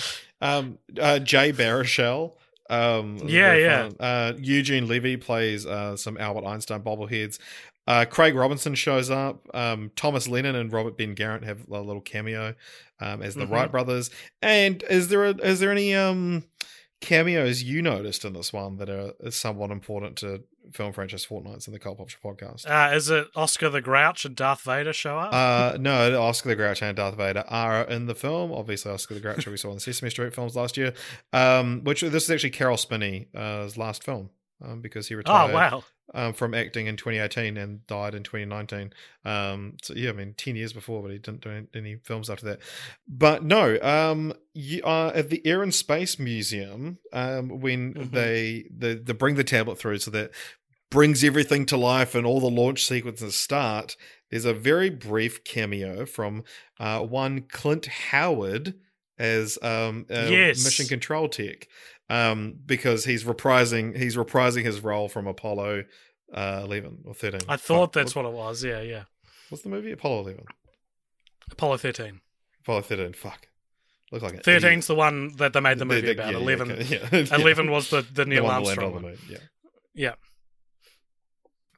Um, uh, Jay Baruchel. Um, Yeah, yeah. Uh, Eugene Levy plays uh, some Albert Einstein bobbleheads. Uh, Craig Robinson shows up. Um, Thomas Lennon and Robert Ben Garant have a little cameo um, as the Mhm. Wright brothers. And is there a, is there any um, cameos you noticed in this one that are somewhat important to film franchise fortnights in the Cult Popture podcast? Uh, is it Oscar the Grouch and Darth Vader show up? Uh, no, Oscar the Grouch and Darth Vader are in the film. Obviously, Oscar the Grouch, we saw in the Sesame Street films last year. Um, which this is actually Caroll Spinney's uh, last film um, because he oh retired wow! um, from acting in 2018 and died in 2019. Um, so yeah, I mean, 10 years before, but he didn't do any, films after that. But no, um, you, uh, at the Air and Space Museum, um, when Mhm. they, they they bring the tablet through, so that brings everything to life and all the launch sequences start. There's a very brief cameo from uh, one Clint Howard as um, Yes. mission control tech um, because he's reprising he's reprising his role from Apollo uh, 11 or 13. I thought Fuck, that's what, what it was. Yeah, yeah. what's the movie Apollo 11 Apollo thirteen. Apollo 13 fuck look like an Thirteen's the one that they made the movie The- about. yeah, yeah, Eleven. okay, (laughs) yeah. Eleven was the the The Neil landed Armstrong on the one. moon, yeah Yeah.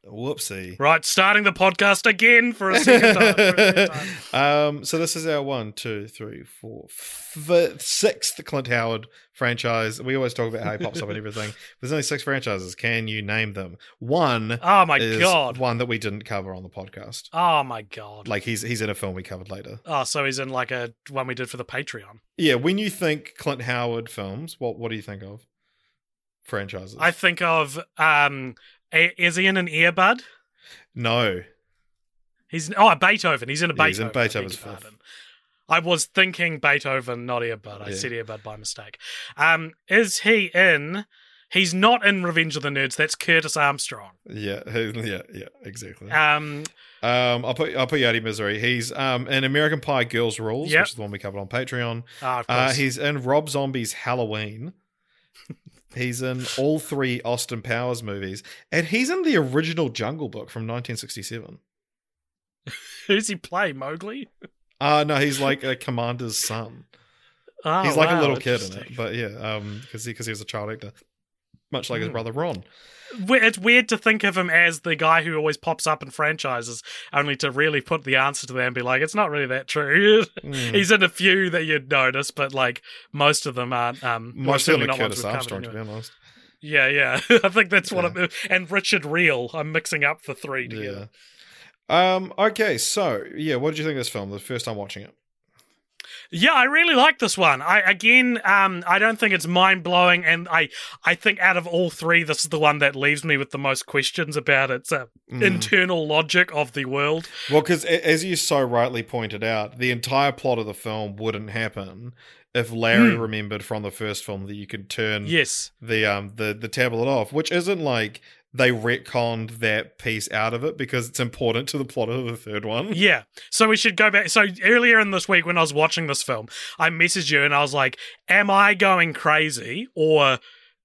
Whoopsie Right, starting the podcast again for a second time. A second time. (laughs) um, so this is our one, two, three, four, fifth, sixth Clint Howard franchise. We always talk about how he pops up and (laughs) everything. There's only six franchises. Can you name them? One Oh my god! one that we didn't cover on the podcast. Oh my god! Like he's he's in a film we covered later. oh, so he's in like a one we did for the Patreon. Yeah, when you think Clint Howard films, what what do you think of franchises? I think of um, a- is he in an earbud? no. He's oh Beethoven. He's in a Yeah, Beethoven. he's in Beethoven's fifth. I was thinking Beethoven, not earbud. I Yeah. said earbud by mistake. Um, is he in? He's not in Revenge of the Nerds. That's Curtis Armstrong. Yeah, (laughs) yeah, yeah, exactly. Um, Um, I'll put I'll put you out of misery. He's um in American Pie Girls Rules, Yep. which is the one we covered on Patreon. ah, Uh, he's in Rob Zombie's Halloween. He's in all three Austin Powers movies, and he's in the original Jungle Book from 1967. (laughs) Who's he play? Mowgli. Uh no, he's like a commander's son. Oh, he's like a little kid in it, but yeah, um, because he because he was a child actor, much like his Hmm. brother Ron. It's weird to think of him as the guy who always pops up in franchises, only to really put the answer to them and be like, "It's not really that true." (laughs) Mm. He's in a few that you'd notice, but like most of them aren't. Um, on certainly not Curtis Armstrong, to be honest. Yeah, yeah. (laughs) I think that's what I'm. And Richard Reel. I'm mixing up the three together. Yeah. Um. Okay. So yeah, what did you think of this film? The first time watching it. Yeah, I really like this one. I again, um, I don't think it's mind blowing, and I, I think out of all three, this is the one that leaves me with the most questions about its uh, mm. internal logic of the world. Well, because as you so rightly pointed out, the entire plot of the film wouldn't happen if Larry mm. remembered from the first film that you could turn yes the um the the tablet off, which isn't like they retconned that piece out of it because it's important to the plot of the third one. Yeah. So we should go back. So earlier in this week when I was watching this film, I messaged you and I was like, Am I going crazy? Or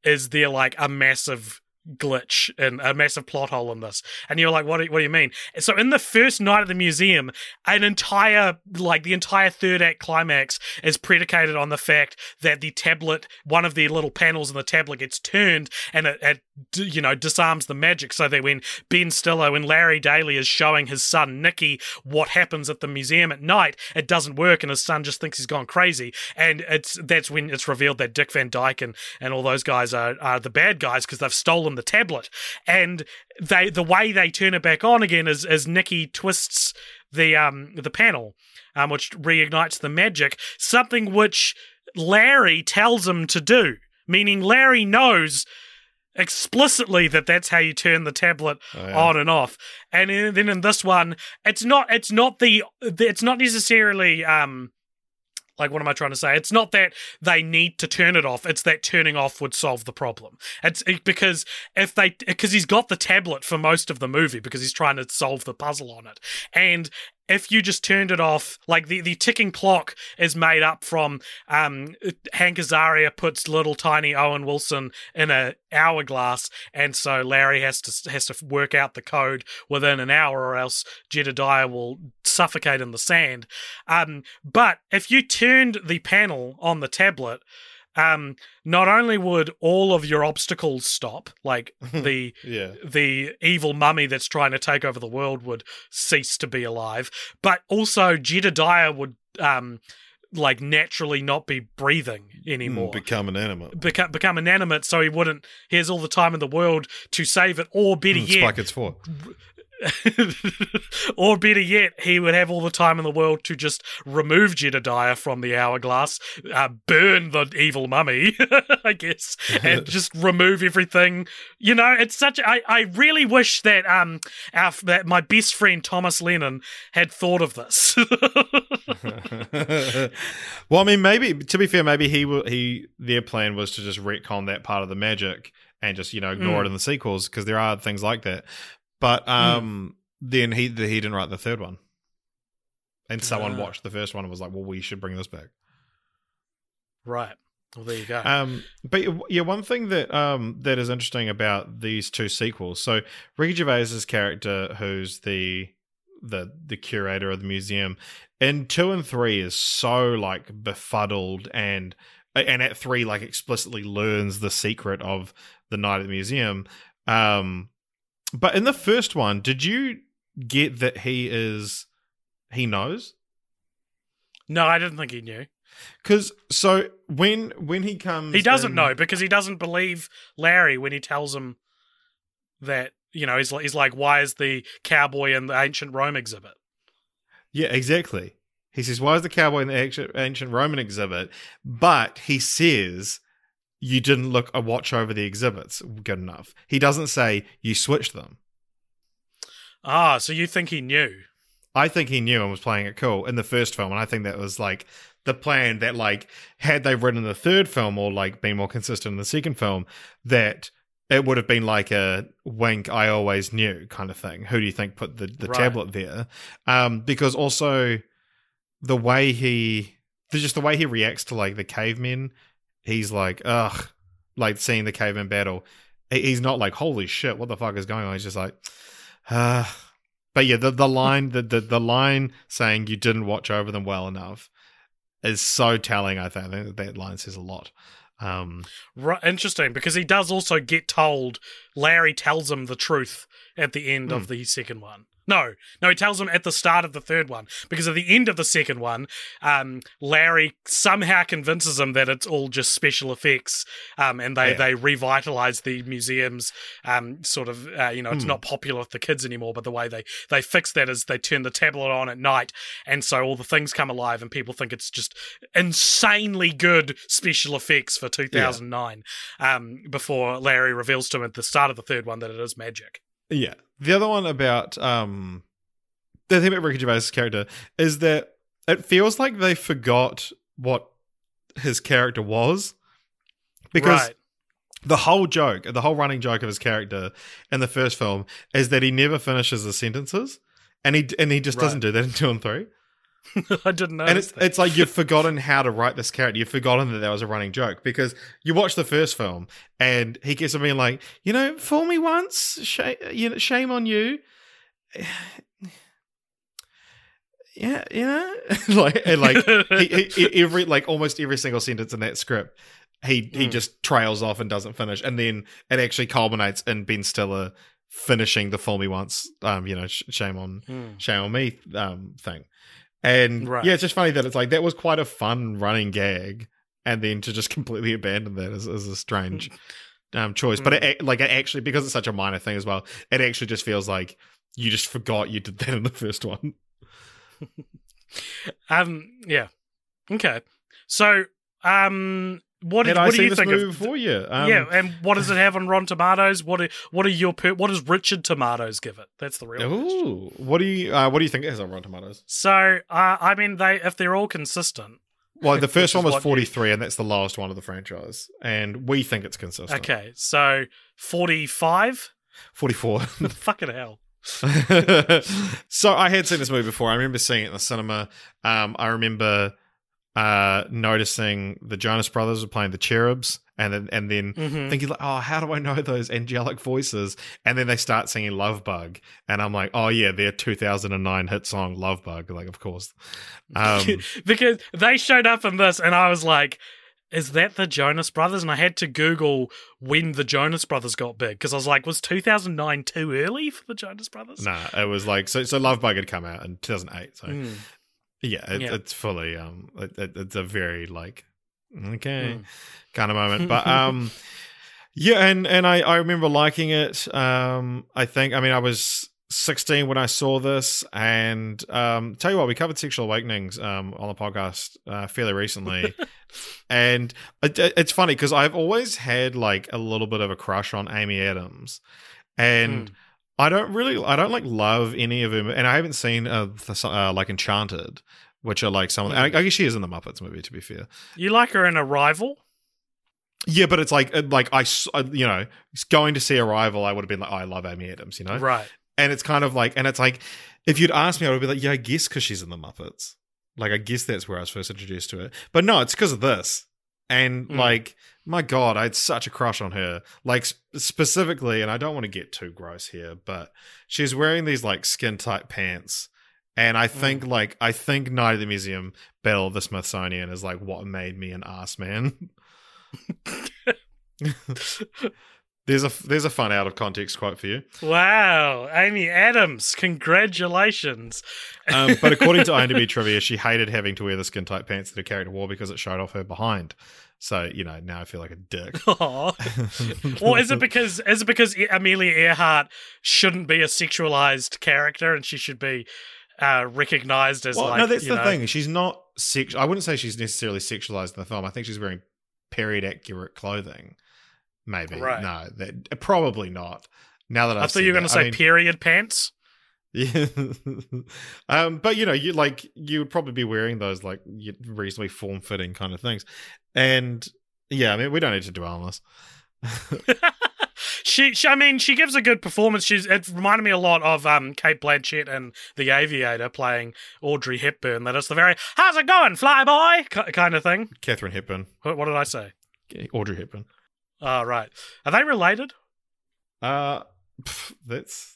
is there like a massive glitch and a massive plot hole in this. And you're like, what do, what do you mean? So in the first night of the museum, an entire, like the entire third act climax is predicated on the fact that the tablet, one of the little panels in the tablet gets turned and it, it you know, disarms the magic so that when Ben Stiller, when Larry Daley is showing his son Nicky what happens at the museum at night, it doesn't work and his son just thinks he's gone crazy. And it's that's when it's revealed that Dick Van Dyke and, and all those guys are, are the bad guys because they've stolen the tablet. And they the way they turn it back on again is is Nicky twists the um the panel, um, which reignites the magic, something which Larry tells him to do. Meaning Larry knows explicitly that that's how you turn the tablet oh, yeah. on and off. And then in this one, it's not it's not the it's not necessarily um like what am I trying to say? It's not that they need to turn it off. It's that turning off would solve the problem. It's because if they because he's got the tablet for most of the movie because he's trying to solve the puzzle on it. And if you just turned it off, like the, the ticking clock is made up from um, Hank Azaria puts little tiny Owen Wilson in a hourglass, and so Larry has to has to work out the code within an hour, or else Jedediah will suffocate in the sand. Um, but if you turned the panel on the tablet, um, not only would all of your obstacles stop, like (laughs) the yeah. the evil mummy that's trying to take over the world would cease to be alive, but also Jedediah would um like naturally not be breathing anymore. Mm, become inanimate. Become become inanimate, so he wouldn't. He has all the time in the world to save it, or better mm, yet, Spike it's for. (laughs) or better yet, he would have all the time in the world to just remove Jedediah from the hourglass, uh, burn the evil mummy, (laughs) I guess, and (laughs) just remove everything. You know, it's such. I, I really wish that um our, that my best friend Thomas Lennon had thought of this. well, I mean, maybe to be fair, maybe he he their plan was to just retcon that part of the magic and just you know ignore mm. it in the sequels because there are things like that. But hmm. um, mm. then he he didn't write the third one, and someone uh, watched the first one and was like, "Well, we should bring this back." Right. Well, there you go. Um, but yeah, one thing that um that is interesting about these two sequels. So Ricky Gervais's character, who's the the the curator of the museum, in two and three is so like befuddled and and at three like explicitly learns the secret of the night at the museum. Um, but in the first one, did you get that he is he knows? No, I didn't think he knew. Because so when when he comes, he doesn't in, know because he doesn't believe Larry when he tells him that you know he's like, he's like, why is the cowboy in the ancient Rome exhibit? Yeah, exactly. He says, why is the cowboy in the ancient Roman exhibit? But he says you didn't look a watch over the exhibits good enough. He doesn't say you switched them. Ah, so you think he knew? I think he knew and was playing it cool in the first film, and I think that was like the plan that like had they written in the third film or like been more consistent in the second film, that it would have been like a wink I always knew kind of thing. Who do you think put the, the right. tablet there? Um, because also the way he just the way he reacts to like the cavemen he's like, ugh, like seeing the caveman battle. He's not like, holy shit, what the fuck is going on? He's just like, uh. But yeah, the, the line, the, the, the line saying you didn't watch over them well enough is so telling. I think, I think that line says a lot. Um, right, interesting because he does also get told. Larry tells him the truth at the end mm. of hmm. the second one. No, no, he tells him at the start of the third one because at the end of the second one, um, Larry somehow convinces him that it's all just special effects, um, and they Yeah. they revitalize the museums. Um, sort of, uh, you know, it's Hmm. not popular with the kids anymore, but the way they they fix that is they turn the tablet on at night, and so all the things come alive, and people think it's just insanely good special effects for 2009. Um, before Larry reveals to him at the start of the third one that it is magic. Yeah. The other one about um the thing about Ricky Gervais' character is that it feels like they forgot what his character was. Because right. the whole joke, the whole running joke of his character in the first film is that he never finishes his sentences. And he and he just doesn't do that in two and three. (laughs) I didn't know. and it's it's like you've (laughs) forgotten how to write this character. You've forgotten that that was a running joke because you watch the first film and he keeps on being like, you know, fool me once, shame, you know, shame on you. (sighs) Yeah, you know, (laughs) like and like he, he, every like almost every single sentence in that script, he he Mm. just trails off and doesn't finish, and then it actually culminates in Ben Stiller finishing the "fool me once," um, you know, sh- shame on Hmm. shame on me um thing. And Right. yeah, it's just funny that it's like that was quite a fun running gag, and then to just (laughs) completely abandon that is, is a strange um choice. But it Mm. like it actually because it's such a minor thing as well, it actually just feels like you just forgot you did that in the first one. (laughs) (laughs) Um. Yeah. Okay. So, um, what, Had what do you this think movie of? before? Yeah, um, yeah, and what does it have on Rotten Tomatoes? What are, what are your per- what does Richard Tomatoes give it? That's the real. question. What do you uh, what do you think it has on Rotten Tomatoes? So, uh, I mean, they if they're all consistent. Well, the (laughs) first one was you- forty three, and that's the lowest one of the franchise, and we think it's consistent. Okay, so forty five. forty four. (laughs) (laughs) Fucking hell. so I had seen this movie before. I remember seeing it in the cinema. Um, I remember uh, noticing the Jonas Brothers were playing the Cherubs, and then and then Mhm. thinking like, oh, how do I know those angelic voices? And then they start singing Love Bug, and I'm like, oh yeah, their 2009 hit song Love Bug. Like, of course. Um, (laughs) because they showed up in this, and I was like, "Is that the Jonas Brothers?" And I had to Google when the Jonas Brothers got big because I was like, "Was 2009 too early for the Jonas Brothers?" nah, it was like so. So Love Bug had come out in 2008. So Mm. Yeah, it, Yeah. it's fully um, it, it, it's a very like okay. Mm. kind of moment. But (laughs) um yeah, and and I I remember liking it. Um I think I mean I was 16 when I saw this and um tell you what we covered sexual awakenings um on the podcast uh, fairly recently. (laughs) and it, it's funny cuz I've always had like a little bit of a crush on Amy Adams. And Mm. I don't really I don't like love any of them and I haven't seen uh, uh like Enchanted which are like some of the, I, I guess she is in the Muppets movie to be fair. You like her in Arrival? Yeah, but it's like uh, like I uh, you know going to see Arrival, I would have been like, oh, I love Amy Adams, you know, Right. and it's kind of like, and it's like, if you'd asked me, I would be like, yeah, I guess because she's in the Muppets, like I guess that's where I was first introduced to it, but no, it's because of this, and Mm. like, my God, I had such a crush on her, like sp- specifically, and I don't want to get too gross here, but she's wearing these like skin tight pants. And I think, like, I think Night at the Museum, Battle of the Smithsonian is like what made me an ass man. (laughs) (laughs) (laughs) There's a there's a fun out of context quote for you. Wow, Amy Adams, congratulations. Um, but (laughs) according to IMDb trivia, she hated having to wear the skin tight pants that her character wore because it showed off her behind. So you know now I feel like a dick. (laughs) Or is it because is it because Amelia Earhart shouldn't be a sexualized character and she should be uh, recognized as well, like no, that's the know- thing. She's not sex. I wouldn't say she's necessarily sexualized in the film. I think she's wearing period accurate clothing. Maybe Right. no, that probably not. Now that I've I thought you were going to say I mean, period pants. Yeah. (laughs) um, but you know, you like you would probably be wearing those like reasonably form fitting kind of things, and yeah, I mean, we don't need to dwell on this. she, she, I mean, she gives a good performance. She's it reminded me a lot of um Cate Blanchett and The Aviator playing Audrey Hepburn. That is the very "How's it going, flyboy?" ki- kind of thing. Katharine Hepburn, What, what did I say? Audrey Hepburn. Oh, right. Are they related, Uh, pff, that's.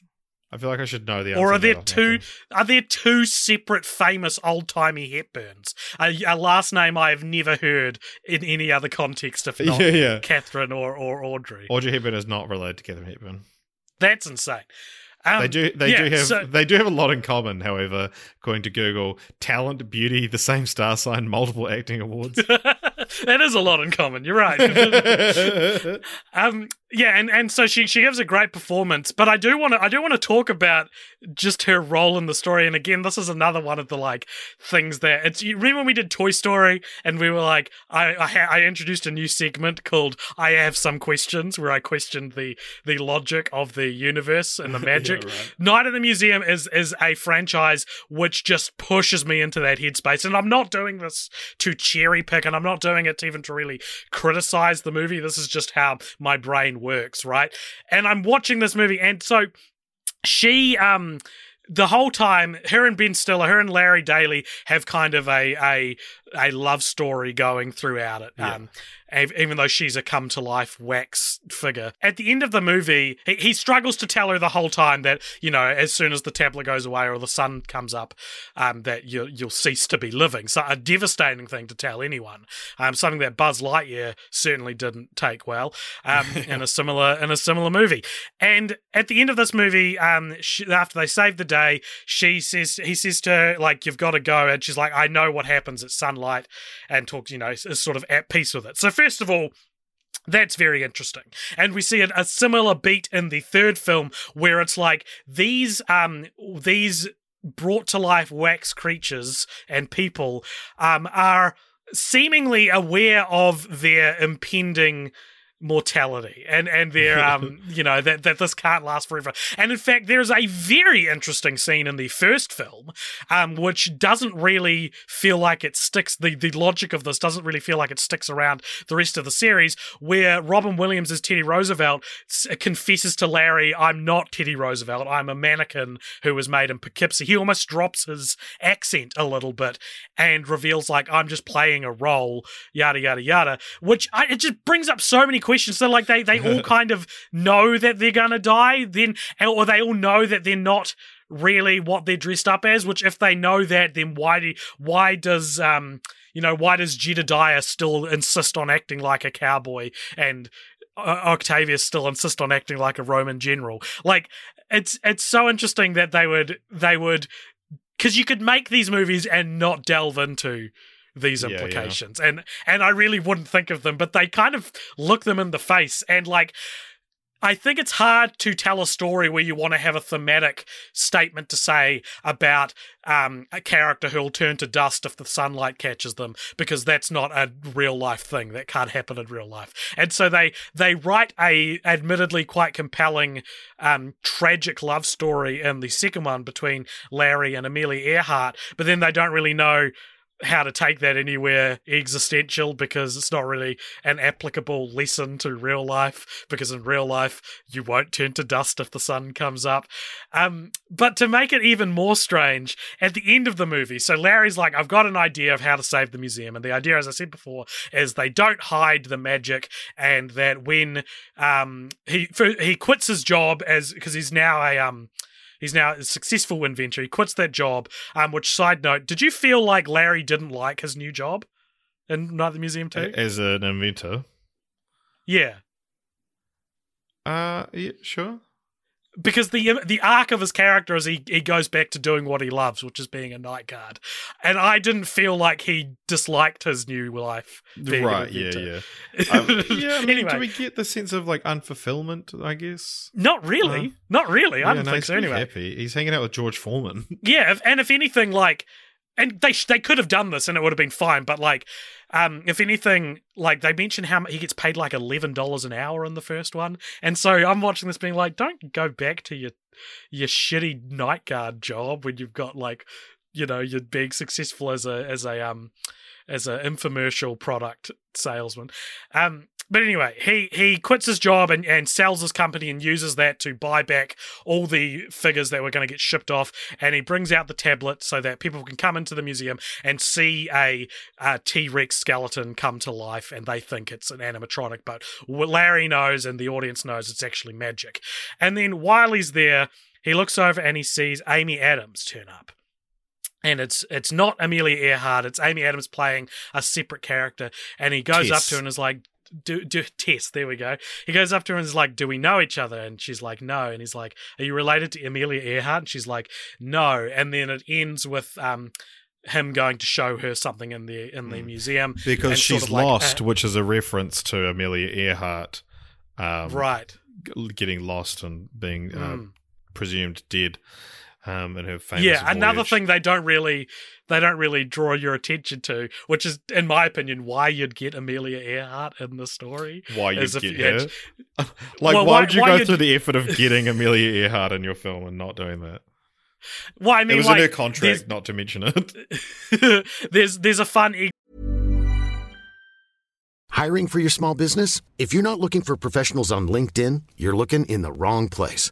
I feel like I should know the answer. or are there that off my two? Are there two separate famous old timey Hepburns? A, a last name I have never heard in any other context, if (laughs) not Yeah, yeah. Katharine or or Audrey. Audrey Hepburn is not related to Katharine Hepburn. That's insane. Um, They do. They yeah, do have. so- they do have a lot in common. However, according to Google, talent, beauty, the same star sign, multiple acting awards. (laughs) (laughs) that is a lot in common. You're right. (laughs) um, yeah, and, and so she she gives a great performance, but I do want to I do want to talk about just her role in the story. And again, this is another one of the like things that it's. You remember when we did Toy Story and we were like, I I, ha- I introduced a new segment called I have some questions where I questioned the the logic of the universe and the (laughs) magic. right. Night at the Museum is is a franchise which just pushes me into that headspace, and I'm not doing this to cherry pick, and I'm not doing it to even to really criticize the movie. This is just how my brain works, right? And I'm watching this movie, and so she um the whole time her and ben stiller her and larry daley have kind of a a a love story going throughout it. Yeah. um even though she's a come to life wax figure. At the end of the movie he, he struggles to tell her the whole time that you know as soon as the tablet goes away or the sun comes up um that you, you'll cease to be living. So a devastating thing to tell anyone. Um something that buzz lightyear certainly didn't take well um (laughs) in a similar in a similar movie. And at the end of this movie, um, she, after they save the day, she says he says to her like, "You've got to go," and she's like, "I know what happens at sunlight," and talks, you know, is sort of at peace with it. So first of all. That's very interesting. And we see a similar beat in the third film where it's like these um these brought to life wax creatures and people um are seemingly aware of their impending mortality and and their um you know that that this can't last forever. And in fact there's a very interesting scene in the first film um which doesn't really feel like it sticks the the logic of this doesn't really feel like it sticks around the rest of the series where Robin Williams as Teddy Roosevelt s- confesses to Larry I'm not Teddy Roosevelt. I'm a mannequin who was made in Poughkeepsie. He almost drops his accent a little bit and reveals like I'm just playing a role yada yada yada which I, it just brings up so many questions so like they they all (laughs) kind of know that they're gonna die then or they all know that they're not really what they're dressed up as which if they know that then why do why does um you know why does jedediah still insist on acting like a cowboy and uh, octavius still insist on acting like a roman general? Like it's it's so interesting that they would they would because you could make these movies and not delve into these Yeah, yeah. implications and and i really wouldn't think of them but they kind of look them in the face and like I think it's hard to tell a story where you want to have a thematic statement to say about um, a character who'll turn to dust if the sunlight catches them, because that's not a real life thing. That can't happen in real life. And so they they write a admittedly quite compelling um, tragic love story in the second one between Larry and Amelia Earhart, but then they don't really know how to take that anywhere existential because it's not really an applicable lesson to real life because in real life you won't turn to dust if the sun comes up. Um, but to make it even more strange at the end of the movie so larry's like i've got an idea of how to save the museum. And the idea as i said before is they don't hide the magic and that when um, he he quits his job as because he's now a um He's now a successful inventor. He quits that job. Um, which side note, did you feel like Larry didn't like his new job in Night at the Museum too? As an inventor. Yeah, Uh, yeah, sure. Because the the arc of his character is he he goes back to doing what he loves, which is being a night guard, and I didn't feel like he disliked his new life. right, yeah, yeah. (laughs) Um, yeah, I mean, anyway, do we get the sense of like unfulfillment, I guess? not really, Uh, not really. I Yeah, don't no, think he's so. Anyway, happy. He's hanging out with George Foreman. (laughs) Yeah, if, and if anything, like, and they sh- they could have done this and it would have been fine, but like, um, if anything, like they mention how he gets paid like eleven dollars an hour in the first one, and so I'm watching this being like, don't go back to your your shitty night guard job when you've got like, you know, you're being successful as a as a um as an infomercial product salesman. Um, but anyway, he he quits his job and, and sells his company and uses that to buy back all the figures that were going to get shipped off. And he brings out the tablet so that people can come into the museum and see a, T Rex skeleton come to life, and they think it's an animatronic. But Larry knows, and the audience knows it's actually magic. And then while he's there, he looks over and he sees Amy Adams turn up and it's it's not Amelia Earhart. It's Amy Adams playing a separate character, and he goes up to her and is like, do, do Tess. There we go. He goes up to her and is like, "Do we know each other?" And she's like, "No." And he's like, "Are you related to Amelia Earhart?" And she's like, "No." And then it ends with um him going to show her something in the in the museum because and sort she's of like, lost, uh, which is a reference to Amelia Earhart um, right. getting lost and being uh, Mm. presumed dead um, in her famous yeah another voyage. thing they don't really they don't really draw your attention to which is in my opinion why you'd get amelia earhart in the story why you as if get you her. (laughs) like, Well, why, why- would you why go you'd- through the effort of (laughs) getting Amelia Earhart in your film and not doing that? well i mean it was like, in her contract not to mention it. there's, (laughs) there's there's a fun e- Hiring for your small business? If you're not looking for professionals on LinkedIn, you're looking in the wrong place.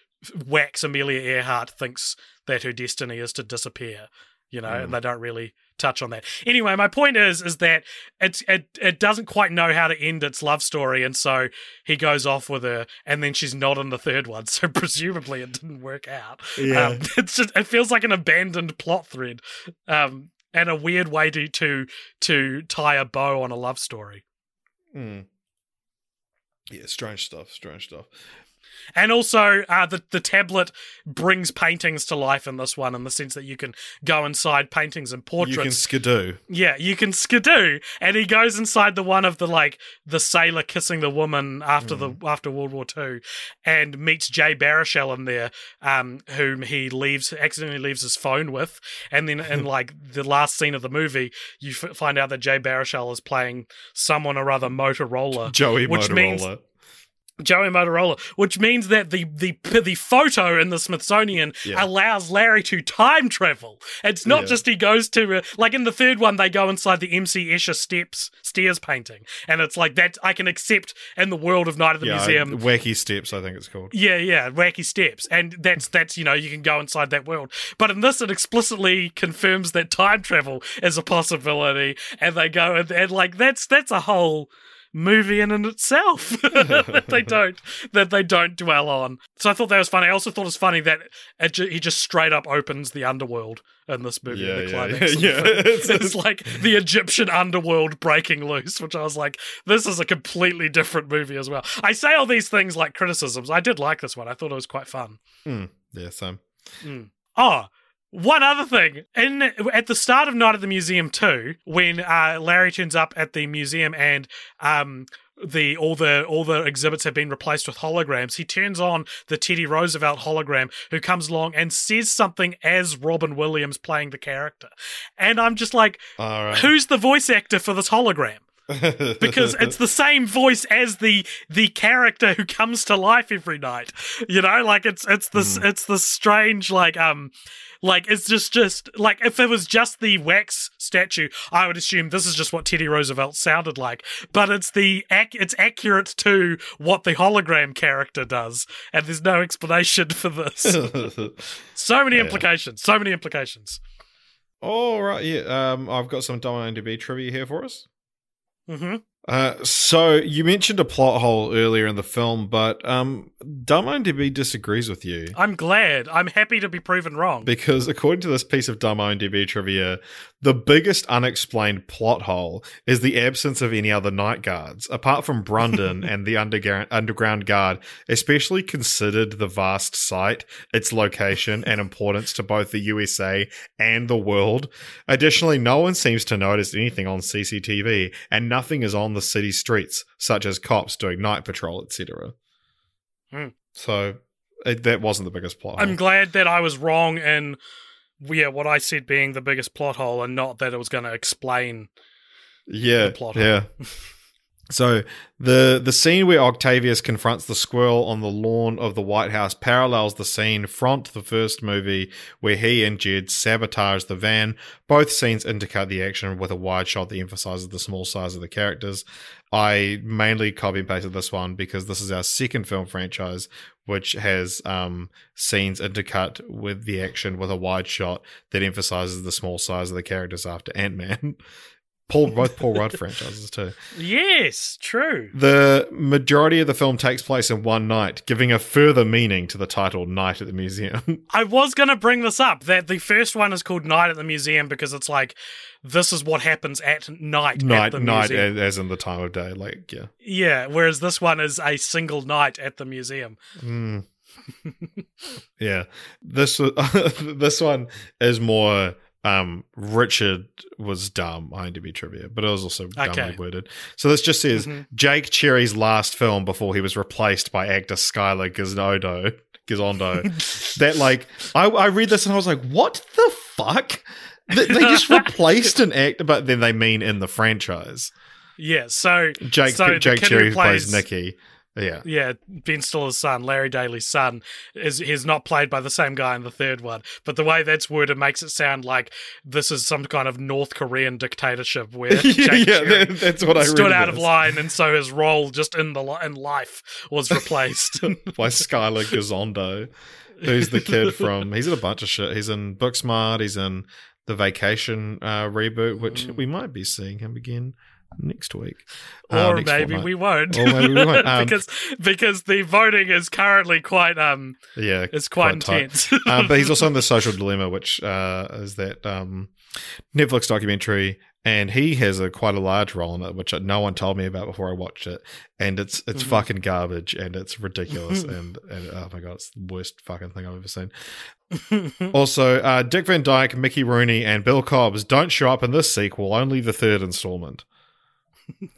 wax amelia earhart thinks that her destiny is to disappear you know and they don't really touch on that anyway my point is is that it's it, it doesn't quite know how to end its love story and so he goes off with her and then she's not in the third one (laughs) so presumably it didn't work out Yeah. um, (laughs) it's just it feels like an abandoned plot thread um and a weird way to to to tie a bow on a love story Hmm. Yeah, strange stuff. Strange stuff. And also, uh, the the tablet brings paintings to life in this one, in the sense that you can go inside paintings and portraits. You can skidoo. yeah, you can skidoo, and he goes inside the one of the like the sailor kissing the woman after the after World War Two, and meets Jay Baruchel in there, um, whom he leaves accidentally leaves his phone with, and then in (laughs) like the last scene of the movie, you f- find out that Jay Baruchel is playing someone or other Motorola, Joey which Motorola. means Joey Motorola, which means that the the the photo in the Smithsonian Yeah. allows Larry to time travel. It's not Yeah. just he goes to uh, like in the third one they go inside the MC Escher steps stairs painting, and it's like that I can accept in the world of Night of the yeah, Museum. Wacky Steps, I think it's called. Yeah, yeah, wacky steps, and that's that's you know you can go inside that world. But in this, it explicitly confirms that time travel is a possibility, and they go and, and like that's that's a whole movie in and itself (laughs) that they (laughs) don't that they don't dwell on. So I thought that was funny. I also thought it was funny that it ju- he just straight up opens the underworld in this movie. Yeah, in the yeah, climax of (laughs) yeah, it's- it's like the Egyptian underworld breaking loose, which I was like, this is a completely different movie as well. I say all these things like criticisms. I did like this one. I thought it was quite fun. Hmm. Yeah, same. Oh, one other thing. In at the start of Night at the Museum 2, when uh, Larry turns up at the museum and um the all the all the exhibits have been replaced with holograms. He turns on the Teddy Roosevelt hologram, who comes along and says something as Robin Williams playing the character, and I'm just like, All right. who's the voice actor for this hologram? because it's the same voice as the the character who comes to life every night. You know, like it's it's this it's this strange like um like it's just just like if it was just the wax statue, I would assume this is just what Teddy Roosevelt sounded like. But it's the ac- it's accurate to what the hologram character does, and there's no explanation (laughs) for this. (laughs) so many implications. So many implications. All right, yeah. Um, I've got some dumb IMDb trivia here for us. hmm Uh, so you mentioned a plot hole earlier in the film, but um, Dumb IMDb disagrees with you I'm glad. I'm happy to be proven wrong. because according to this piece of Dumb IMDb trivia, the biggest unexplained plot hole is the absence of any other night guards apart from Brundon (laughs) and the underground underground guard, especially considered the vast site, its location, and importance to both the USA and the world. Additionally, no one seems to notice anything on CCTV, and nothing is on the city streets, such as cops doing night patrol, etc. Hmm. So it, that wasn't the biggest plot. I'm hole. glad that I was wrong in yeah what I said being the biggest plot hole, and not that it was going to explain. yeah, the plot yeah. (laughs) So the the scene where Octavius confronts the squirrel on the lawn of the White House parallels the scene from the first movie where he and Jed sabotage the van. Both scenes intercut the action with a wide shot that emphasizes the small size of the characters. I mainly copy and pasted this one because this is our second film franchise which has um, scenes intercut with the action with a wide shot that emphasizes the small size of the characters after Ant Man. (laughs) Paul, both Paul Rudd (laughs) franchises too. Yes, true. The majority of the film takes place in one night, giving a further meaning to the title "Night at the Museum." (laughs) I was going to bring this up that the first one is called Night at the Museum because it's like this is what happens at night. night, at the night, museum. as in the time of day. Like, yeah, Yeah, whereas this one is a single night at the museum. Mm. (laughs) yeah. This this one is more. Um, Richard was dumb. IMDb trivia, but it was also dumbly Okay. worded. So this just says Mhm. Jake Cherry's last film before he was replaced by actor Skyler Gisondo. Gisondo. (laughs) that like I, I read this and I was like, what the fuck? They, they just (laughs) replaced an actor, but then they mean in the franchise. Yeah, so Jake So Jake Cherry plays, plays- Nicky. Yeah. yeah, Ben Stiller's son, Larry Daley's son, is he's not played by the same guy in the third one. But the way that's worded makes it sound like this is some kind of North Korean dictatorship where (laughs) yeah, yeah, that- that's what I stood out of line, and so his role just in the in life was replaced. (laughs) by Skyler Gisondo, who's the kid from. He's in a bunch of shit. He's in Booksmart. He's in the Vacation uh, reboot, which Mm. we might be seeing him again next week, or Uh, next maybe fortnight. we won't. Or maybe we won't. (laughs) Um, because because the voting is currently quite um Yeah, it's quite, tight. intense. um, but he's also in (laughs) the Social Dilemma, which uh, is that um, Netflix documentary, and he has a quite a large role in it, which no one told me about before I watched it, and it's it's Mhm. fucking garbage and it's ridiculous (laughs) and and oh my god, it's the worst fucking thing I've ever seen. Also, uh, Dick Van Dyke, Mickey Rooney, and Bill Cobbs don't show up in this sequel, only the third installment. (laughs)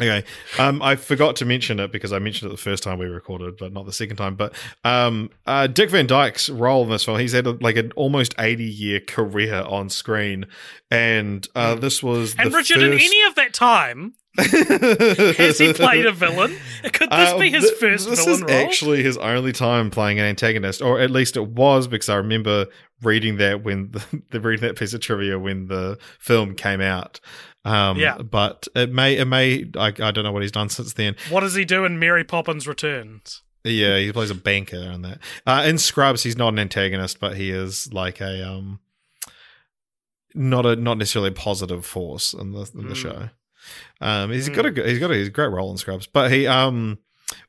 Okay, um, I forgot to mention it because I mentioned it the first time we recorded, but not the second time. But um, uh, Dick Van Dyke's role in this film, he's had a, like an almost eighty-year career on screen, and uh, this was and Richard, in any of that time, (laughs) has he played a villain? Could this Uh, be his th- first this villain is role? actually his only time playing an antagonist, or at least it was because I remember reading that when the, (laughs) the reading that piece of trivia when the film came out. Um, Yeah. but it may it may I, I don't know what he's done since then. what does he do in Mary Poppins Returns? Yeah, he plays a banker in that. Uh, in Scrubs, he's not an antagonist, but he is like a um, not a not necessarily a positive force in the in the Mm. show. Um, he's Mm. got a he's got a, he's a great role in Scrubs, but he um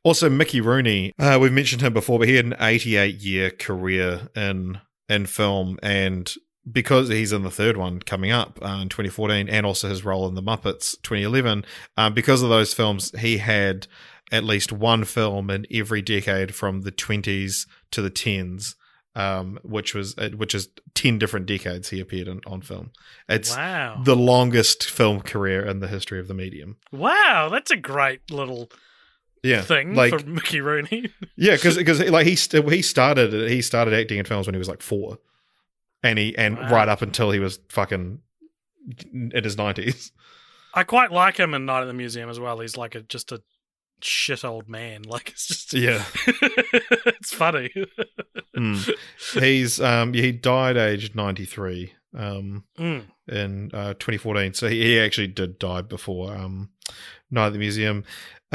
also Mickey Rooney. Uh, we've mentioned him before, but he had an 88 year career in in film, and because he's in the third one coming up uh, in 2014, and also his role in the Muppets 2011, um, because of those films, he had at least one film in every decade from the 20s to the 10s. Um, which was uh, which is ten different decades he appeared in, on film. It's wow, the longest film career in the history of the medium. wow, that's a great little Yeah, thing like for Mickey Rooney. yeah, because like he st- he started he started acting in films when he was like four, and he and Wow. right up until he was fucking in his nineties. I quite like him in Night at the Museum as well. He's like a just a shit old man. (laughs) Like it's just Yeah, (laughs) it's funny. Mm. he's um he died aged ninety three um Mm. in uh, 2014. So he, he actually did die before um Night at the Museum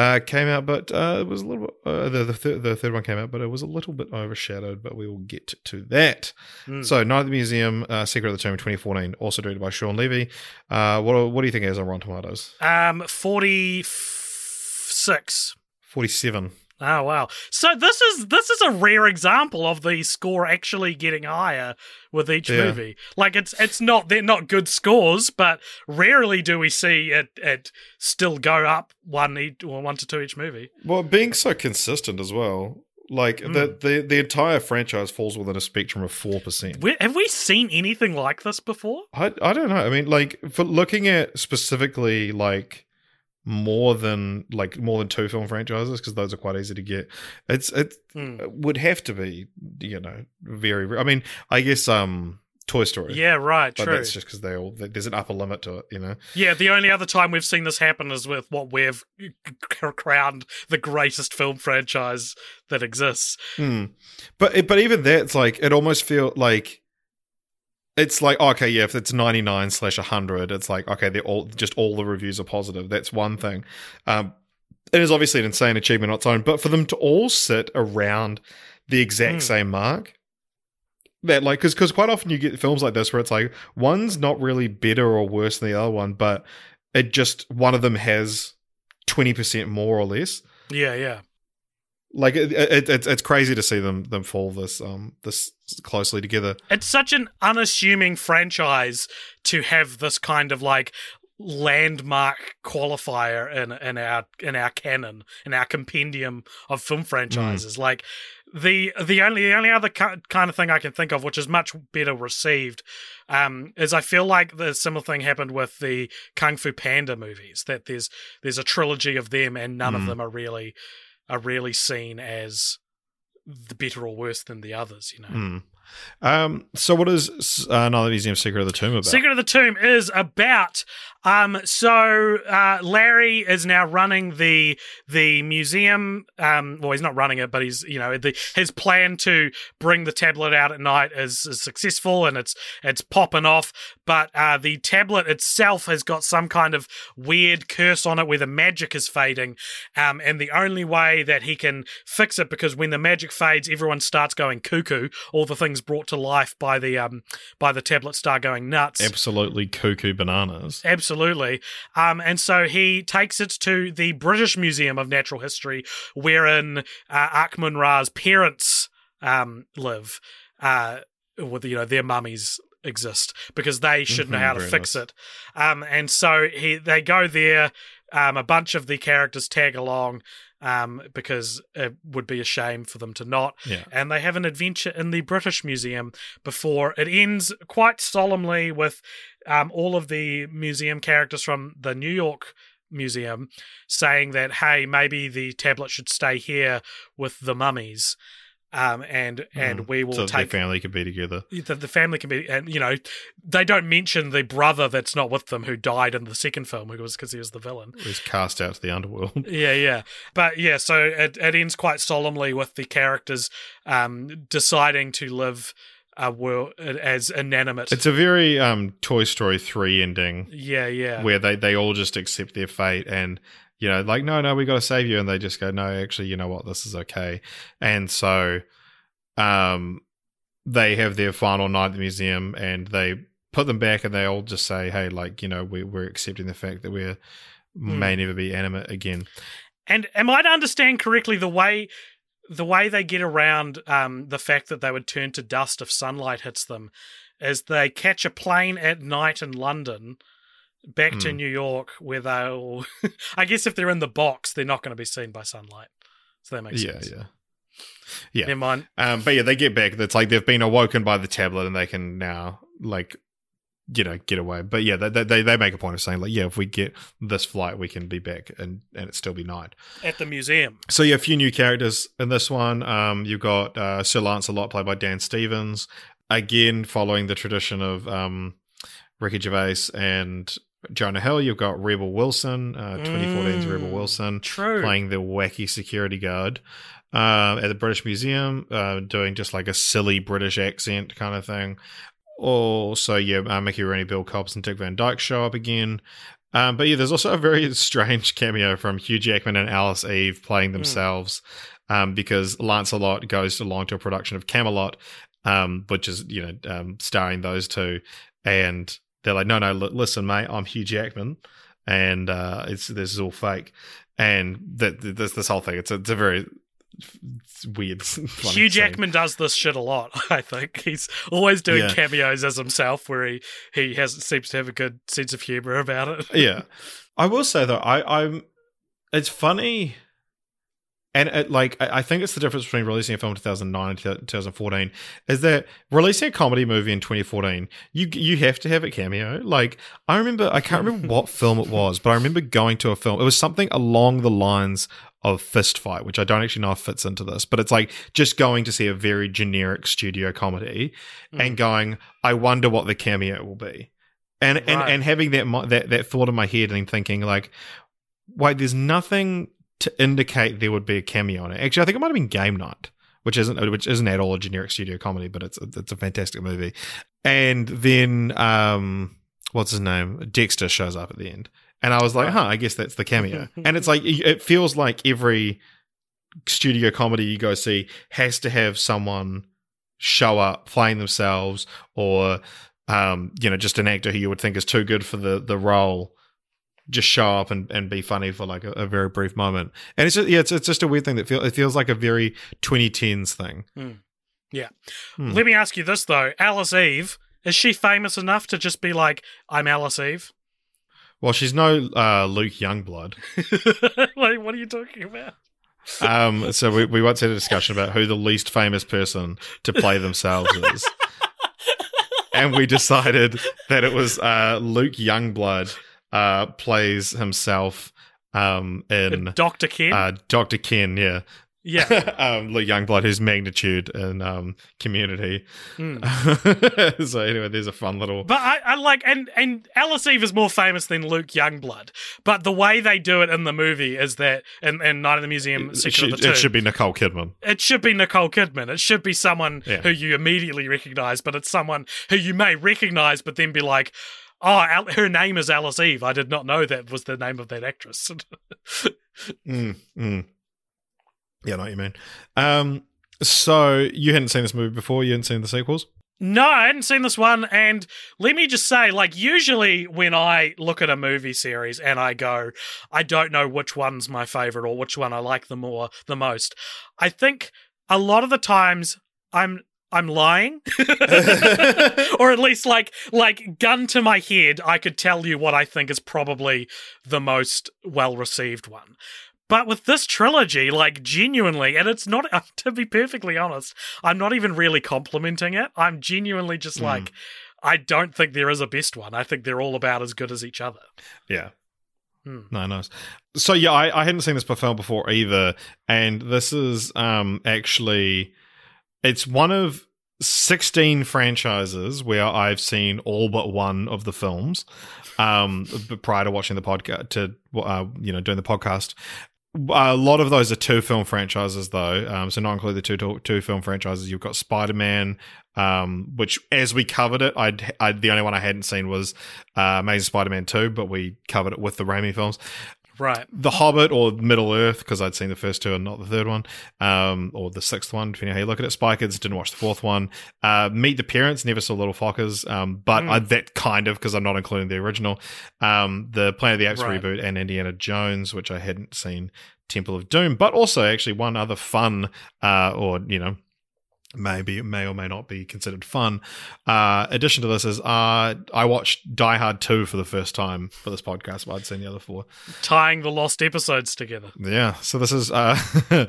uh came out, but uh it was a little uh, the the, th- the third one came out, but it was a little bit overshadowed. But we will get to that. Mm. So, Night at the Museum, uh, Secret of the Tomb, 2014, also directed by Shawn Levy. Uh, what what do you think it is on Rotten Tomatoes? Um, forty six. 47. Oh wow! So this is this is a rare example of the score actually getting higher with each Yeah. movie. Like it's it's not they're not good scores, but rarely do we see it it still go up one each or one to two each movie. Well, being so consistent as well. Like Hmm. the, the the entire franchise falls within a spectrum of four percent. Have we seen anything like this before? I I don't know. I mean, like for looking at specifically like more than like more than two film franchises because those are quite easy to get. It's it Hmm. would have to be you know very. I mean, I guess um Toy Story. Yeah, right, but true. that's just because they all there's an upper limit to it, you know. Yeah, the only other time we've seen this happen is with what we've crowned the greatest film franchise that exists. Hmm. But but even that's like it almost feel like it's like okay, yeah, if it's ninety nine slash hundred, it's like okay, they're all just all the reviews are positive. That's one thing. Um, it is obviously an insane achievement on its own, but for them to all sit around the exact Mm. same mark. That like because because quite often you get films like this where it's like one's not really better or worse than the other one, but it just one of them has twenty percent more or less Yeah, yeah. Like it, it, it's it's crazy to see them them fall this um this closely together. It's such an unassuming franchise to have this kind of like landmark qualifier in in our in our canon in our compendium of film franchises like the the only the only other kind of thing I can think of which is much better received um is I feel like the similar thing happened with the Kung Fu Panda movies that there's there's a trilogy of them and none of Mm. them are really are really seen as the better or worse than the others you know Hmm. Um. So what is uh, another museum secret of the tomb about? Secret of the Tomb is about um so uh Larry is now running the the museum um well he's not running it but he's you know the his plan to bring the tablet out at night is, is successful and it's it's popping off but uh the tablet itself has got some kind of weird curse on it where the magic is fading um and the only way that he can fix it because when the magic fades everyone starts going cuckoo all the things brought to life by the um by the tablet star going nuts Absolutely cuckoo bananas. Absolutely. Um, and so he takes it to the British Museum of Natural History, wherein uh, Ahkmenrah's parents um, live, uh, with you know their mummies exist because they should know Mhm, how to fix nice. it. Um, and so he they go there. Um, a bunch of the characters tag along um, because it would be a shame for them to not Yeah. and they have an adventure in the British Museum before it ends quite solemnly with um, all of the museum characters from the New York Museum saying that, hey, maybe the tablet should stay here with the mummies. Um, and and Mm. we will so take family could be together. the, the family can be, and you know, they don't mention the brother that's not with them who died in the second film, who was because he was the villain. Who's cast out to the underworld. (laughs) Yeah, yeah. But yeah, so it, it ends quite solemnly with the characters um, deciding to live a world as inanimate. It's a very um Toy Story three ending yeah, yeah. where they they all just accept their fate and you know like no no we got to save you and they just go no actually you know what? This is okay. And so um they have their final night at the museum and they put them back and they all just say hey like you know we, we're accepting the fact that we're may never be animate again. And am I to understand correctly the way the way they get around um, the fact that they would turn to dust if sunlight hits them is they catch a plane at night in London back to Hmm. New York where they'll (laughs) I guess if they're in the box they're not going to be seen by sunlight. So that makes yeah sense. yeah yeah Never mind. Um, but yeah, they get back. It's like they've been awoken by the tablet, and they can now like you know get away. But yeah, they they, they make a point of saying like, yeah, if we get this flight, we can be back, and and it still be night. At the museum. So yeah, a few new characters in this one. Um, you've got uh, Sir Lancelot played by Dan Stevens, again following the tradition of um, Ricky Gervais and Jonah Hill. You've got Rebel Wilson, uh, 2014's Rebel Mm, Wilson True. playing the wacky security guard um, at the British Museum, uh, doing just like a silly British accent kind of thing. Also, yeah, uh, Mickey Rooney, Bill Cobbs, and Dick Van Dyke show up again. Um, but yeah, there's also a very (laughs) strange cameo from Hugh Jackman and Alice Eve playing themselves um, because Lancelot goes along to a production of Camelot, um, which is, you know, um, starring those two. And they're like, no, no, li- listen, mate, I'm Hugh Jackman. And uh, it's this is all fake. And that this this whole thing, it's a, it's a very it's weird. (laughs) funny Hugh. Jackman does this shit a lot. (laughs) I think he's always doing Yeah. cameos as himself, where he he has seems to have a good sense of humor about it. yeah. I will say though, I, I'm. It's funny and it, like I think it's the difference between releasing a film in 2009 and 2014 is that releasing a comedy movie in 2014 you you have to have a cameo. Like i remember i can't remember what (laughs) film it was but i remember going to a film it was something along the lines of fist fight which i don't actually know if fits into this but it's like just going to see a very generic studio comedy and mm. going i wonder what the cameo will be. And and Right. and having that that that thought in my head and thinking like wait there's nothing to indicate there would be a cameo on it. Actually i think it might have been game night which isn't which isn't at all a generic studio comedy but it's it's a fantastic movie. And then um what's his name? Dexter shows up at the end. And i was like huh i guess that's the cameo. (laughs) And it's like it feels like every studio comedy you go see has to have someone show up playing themselves or um, you know, just an actor who you would think is too good for the the role, just show up and, and be funny for like a, a very brief moment. And it's just yeah, it's, it's just a weird thing that feels it feels like a very 2010s thing. Hmm. Let me ask you this though: Alice Eve is she famous enough to just be like, "I'm Alice Eve"? Well, she's no uh, Luke Youngblood. (laughs) like, what are you talking about? Um, so we, we once had a discussion about who the least famous person to play themselves is. (laughs) and we decided that it was uh, Luke Youngblood uh, plays himself um, in Doctor Ken. uh, Dr. Ken, yeah. yeah. (laughs) um, Luke Youngblood, whose magnitude in um, community. Mm. (laughs) so anyway, there's a fun little. But I, I like and and Alice Eve is more famous than Luke Youngblood. But the way they do it in the movie is that in, in Night of the Museum It should, of the Two, it should be Nicole Kidman. it should be Nicole Kidman. It should be someone Yeah. who you immediately recognize, but it's someone who you may recognize, but then be like, "Oh, Al- her name is Alice Eve. I did not know that was the name of that actress." (laughs) Mm, mm. Yeah, I know what you mean. Um, so you hadn't seen this movie before? You hadn't seen the sequels? No, I hadn't seen this one. And let me just say, like, usually when I look at a movie series and I go, I don't know which one's my favorite or which one I like the more, the most. I think a lot of the times I'm. I'm lying, (laughs) or at least like like gun to my head, I could tell you what I think is probably the most well received one. But with this trilogy, like genuinely, and it's not (laughs) to be perfectly honest, I'm not even really complimenting it. I'm genuinely just Mm. like, I don't think there is a best one. I think they're all about as good as each other. Yeah. Hmm. No, nice. So yeah, I, I hadn't seen this film before either, and this is um actually it's one of sixteen franchises where I've seen all but one of the films. Um, prior to watching the podcast, to uh, you know, doing the podcast. A lot of those are two film franchises, though. Um, so not include the two two film franchises. You've got Spider Man, um, which as we covered it, I'd, i the only one I hadn't seen was uh, Amazing Spider Man two, but we covered it with the Raimi films. Right. The Hobbit or Middle Earth because I'd seen the first two and not the third one, um, or the sixth one, depending on how you look at it. Spy Kids didn't watch the fourth one. Uh, Meet the Parents never saw Little Fockers, um, but Mm. I, that kind of because I'm not including the original. Um, the Planet of the Apes Right. reboot and Indiana Jones, which I hadn't seen. Temple of Doom, but also actually one other fun, uh, or you know, maybe may or may not be considered fun. Uh, addition to this is uh, I watched Die Hard two for the first time for this podcast, but I'd seen the other four. Tying the lost episodes together. Yeah, so this is uh (laughs)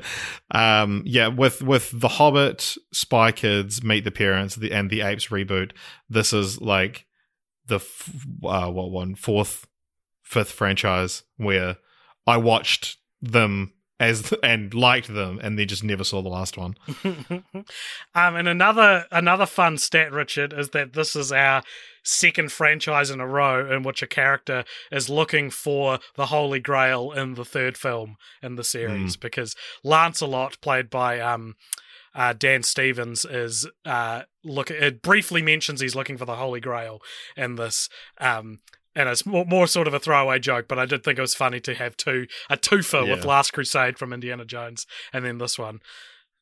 um yeah, with with The Hobbit, Spy Kids, Meet the Parents, the and the Apes reboot, this is like the f- uh what one fourth fifth franchise where I watched them as and liked them and they just never saw the last one. (laughs) um, and another another fun stat, Richard, is that this is our second franchise in a row in which a character is looking for the Holy Grail in the third film in the series. Because Lancelot, played by um, uh, Dan Stevens, is uh, look. It briefly mentions he's looking for the Holy Grail in this. Um, and it's more, more sort of a throwaway joke, but I did think it was funny to have two a twofer with Last Crusade from Indiana Jones and then this one.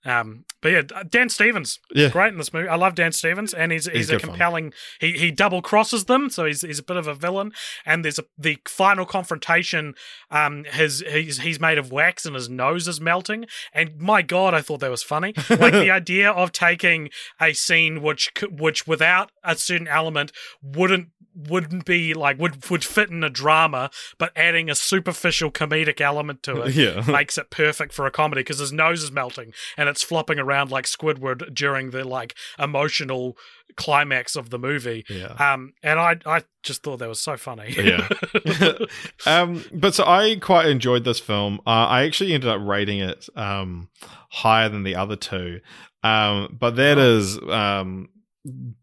Um, But yeah, Dan Stevens, Yeah. great in this movie. I love Dan Stevens, and he's he's, He's a good fun. compelling. He he double crosses them, so he's he's a bit of a villain. And there's a the final confrontation. Um, his he's he's made of wax, and his nose is melting. And my god, I thought that was funny. Like the (laughs) idea of taking a scene which which without a certain element wouldn't wouldn't be like would would fit in a drama, but adding a superficial comedic element to it (laughs) Yeah. makes it perfect for a comedy because his nose is melting and it's flopping around like Squidward during the like emotional climax of the movie. Yeah. Um, and I I just thought that was so funny. Yeah. (laughs) (laughs) um, but so I quite enjoyed this film. Uh, I actually ended up rating it um, higher than the other two. Um, but that is um,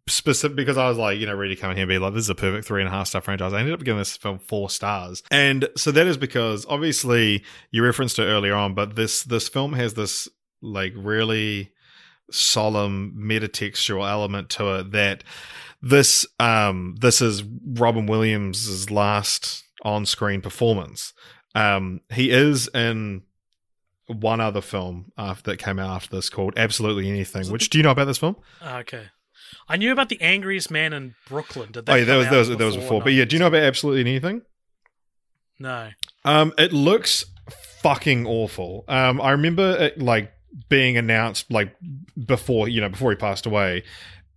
specific because I was like, you know, ready to come in here and be like, this is a perfect three and a half star franchise. I ended up giving this film four stars. And so that is because obviously you referenced it earlier on, but this this film has this like really solemn metatextual element to it that this um this is Robin Williams's last on-screen performance. Um he is in one other film after that came out after this called Absolutely Anything. Which do you know about this film? okay. I knew about the angriest man in Brooklyn. Did that oh, yeah, that was that was, that was before. But yeah, do you know about Absolutely Anything? No. Um, it looks fucking awful. Um, I remember it like being announced like before you know before he passed away,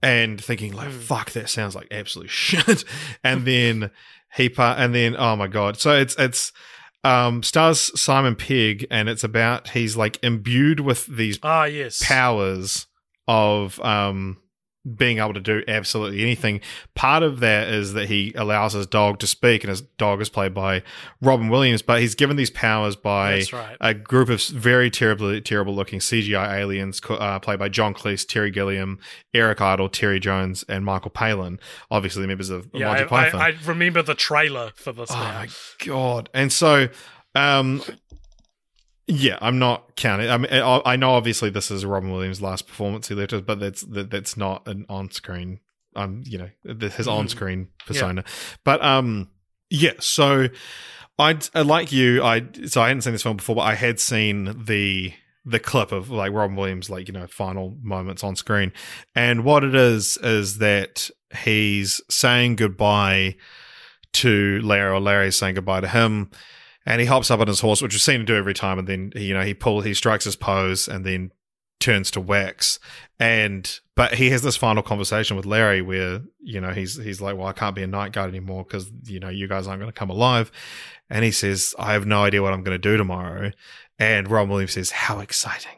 and thinking like, Mm. "Fuck, that sounds like absolute (laughs) shit." and then he pa- and then oh my god, so it's it's um stars Simon Pegg, and it's about he's like imbued with these Ah, yes. powers of um being able to do absolutely anything. Part of that is that he allows his dog to speak, and his dog is played by Robin Williams, but he's given these powers by right. a group of very terribly terrible looking CGI aliens uh, played by John Cleese, Terry Gilliam, Eric Idle, Terry Jones, and Michael Palin, obviously members of Yeah, Monty I, Python. I, I remember the trailer for this. Oh now. my god! And so, um, yeah, I'm not counting. I mean, I I know obviously this is Robin Williams' last performance he left us, but that's that, that's not an on-screen. Um, you know, his Mhm. on-screen persona. But um, yeah. So, I like you. I so I hadn't seen this film before, but I had seen the the clip of like Robin Williams, like you know, final moments on screen, and what it is is that he's saying goodbye to Larry, or Larry's saying goodbye to him, and he hops up on his horse, which we've seen him do every time, and then you know he pull he strikes his pose and then turns to wax, and but he has this final conversation with Larry where you know he's he's like, well, I can't be a night guard anymore because you know you guys aren't going to come alive, and he says, I have no idea what I'm going to do tomorrow, and Ron Williams says, how exciting.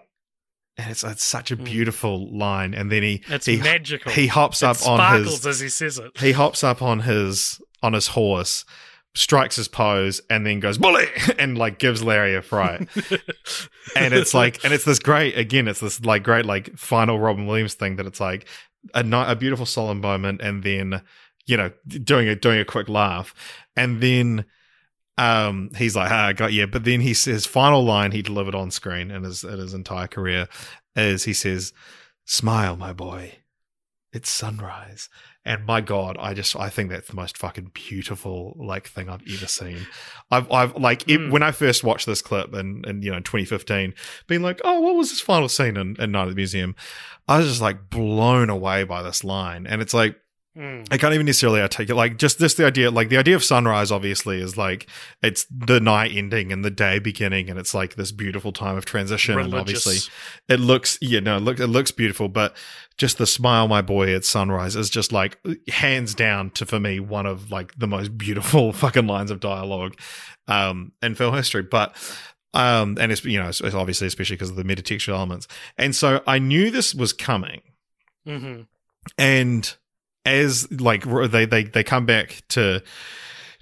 And it's, it's such a Mm. beautiful line, and then he It's he, magical. he hops up on sparkles his as he says it. he hops up on his on his horse, strikes his pose, and then goes bully (laughs) and like gives Larry a fright. (laughs) and it's like, and it's this great again. It's this like great like final Robin Williams thing that it's like a night a beautiful solemn moment, and then you know doing a doing a quick laugh, and then. Um, he's like, ah, I got you. But then he says, final line he delivered on screen in his in his entire career is he says, "Smile, my boy, it's sunrise." And my God, I just I think that's the most fucking beautiful like thing I've ever seen. I've I've like it- Mm. when I first watched this clip in, in you know 2015, being like, oh, what was this final scene in, in Night at the Museum? I was just like blown away by this line, and it's like Mm. I can't even necessarily articulate like just this the idea like the idea of sunrise obviously is like it's the night ending and the day beginning and it's like this beautiful time of transition and obviously it looks yeah no it, look, it looks beautiful but just the smile my boy at sunrise is just like hands down to for me one of like the most beautiful (laughs) fucking lines of dialogue um in film history but um and it's you know it's, it's obviously especially because of the metatextual elements and so i knew this was coming Mhm. and as like they they they come back to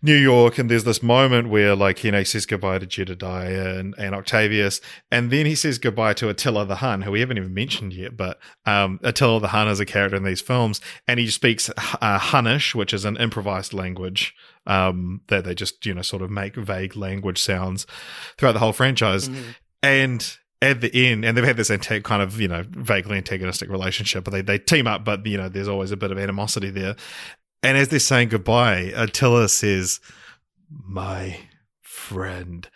New York, and there's this moment where like you know he says goodbye to Jedediah and, and Octavius, and then he says goodbye to Attila the Hun, who we haven't even mentioned yet, but um, Attila the Hun is a character in these films, and he speaks uh, Hunnish, which is an improvised language um, that they just you know sort of make vague language sounds throughout the whole franchise, Mhm. and at the end, and they've had this kind of you know vaguely antagonistic relationship, but they they team up, but you know there's always a bit of animosity there. And as they're saying goodbye, Attila says, "My friend,"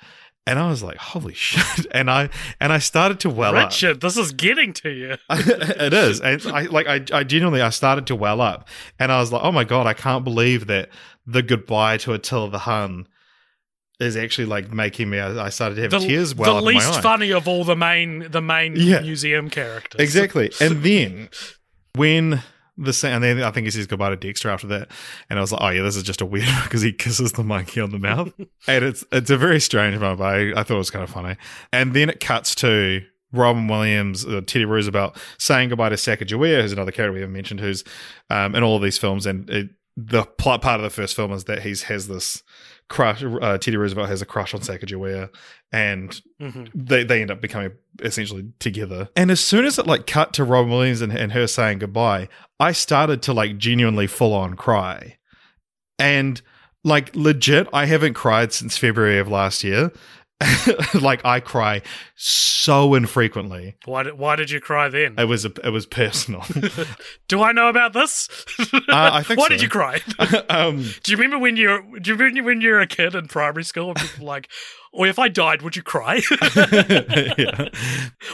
and I was like, "Holy (laughs) shit!" And I and I started to well up. Richard, this is getting to you. (laughs) it is, and I like I, I genuinely I started to well up, and I was like, "Oh my god, I can't believe that the goodbye to Attila the Hun." Is actually like making me. I started to have The, tears well the my least eye. funny of all the main the main Yeah. museum characters. Exactly. (laughs) And then when the and then I think he says goodbye to Dexter after that, and I was like, oh yeah, this is just a weird because he kisses the monkey on the mouth, (laughs) and it's it's a very strange moment. But I, I thought it was kind of funny. And then it cuts to Robin Williams, uh, Teddy Roosevelt saying goodbye to Sacagawea, who's another character we haven't mentioned, who's um, in all of these films, and it, the plot part of the first film is that he's has this crush. Uh, Teddy Roosevelt has a crush on Sacagawea, and Mhm. they they end up becoming essentially together. And as soon as it like cut to Robin Williams and, and her saying goodbye, I started to like genuinely full on cry. And like legit, I haven't cried since February of last year. (laughs) like I cry so infrequently. Why did why did you cry then? It was a, it was personal. (laughs) (laughs) Do I know about this? Uh, I think Why so. did you cry? um, Do you remember when you're do you remember when you're a kid in primary school and people like, or if I died, would you cry? (laughs) yeah.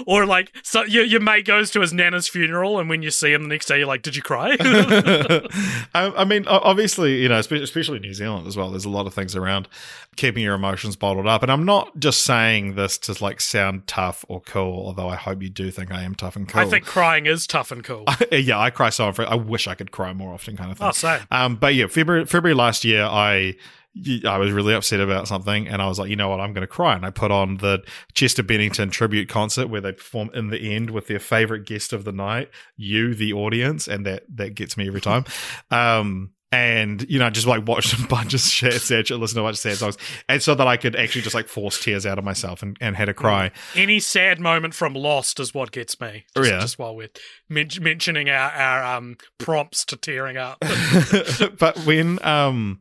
or like so your your mate goes to his nana's funeral and when you see him the next day you're like, Did you cry? (laughs) I, I mean, obviously, you know, especially in New Zealand as well. There's a lot of things around keeping your emotions bottled up, and I'm not just saying this to like sound tough or cool. Although I hope you do think I am tough and cool. I think crying is tough and cool. (laughs) yeah, I cry so often. I wish I could cry more often, kind of thing. Oh, same. Um, but yeah, February February last year, I I was really upset about something, and I was like, you know what, I'm going to cry, and I put on the Chester Bennington tribute concert where they perform in the end with their favorite guest of the night, you, the audience, and that that gets me every time. (laughs) um. And you know, just like watched a bunch of shit, sad shit, listen to a bunch of sad songs, and so that I could actually just like force tears out of myself and, and had a cry. Any sad moment from Lost is what gets me. Just, Yeah. just while we're men- mentioning our, our um, prompts to tearing up. (laughs) but when um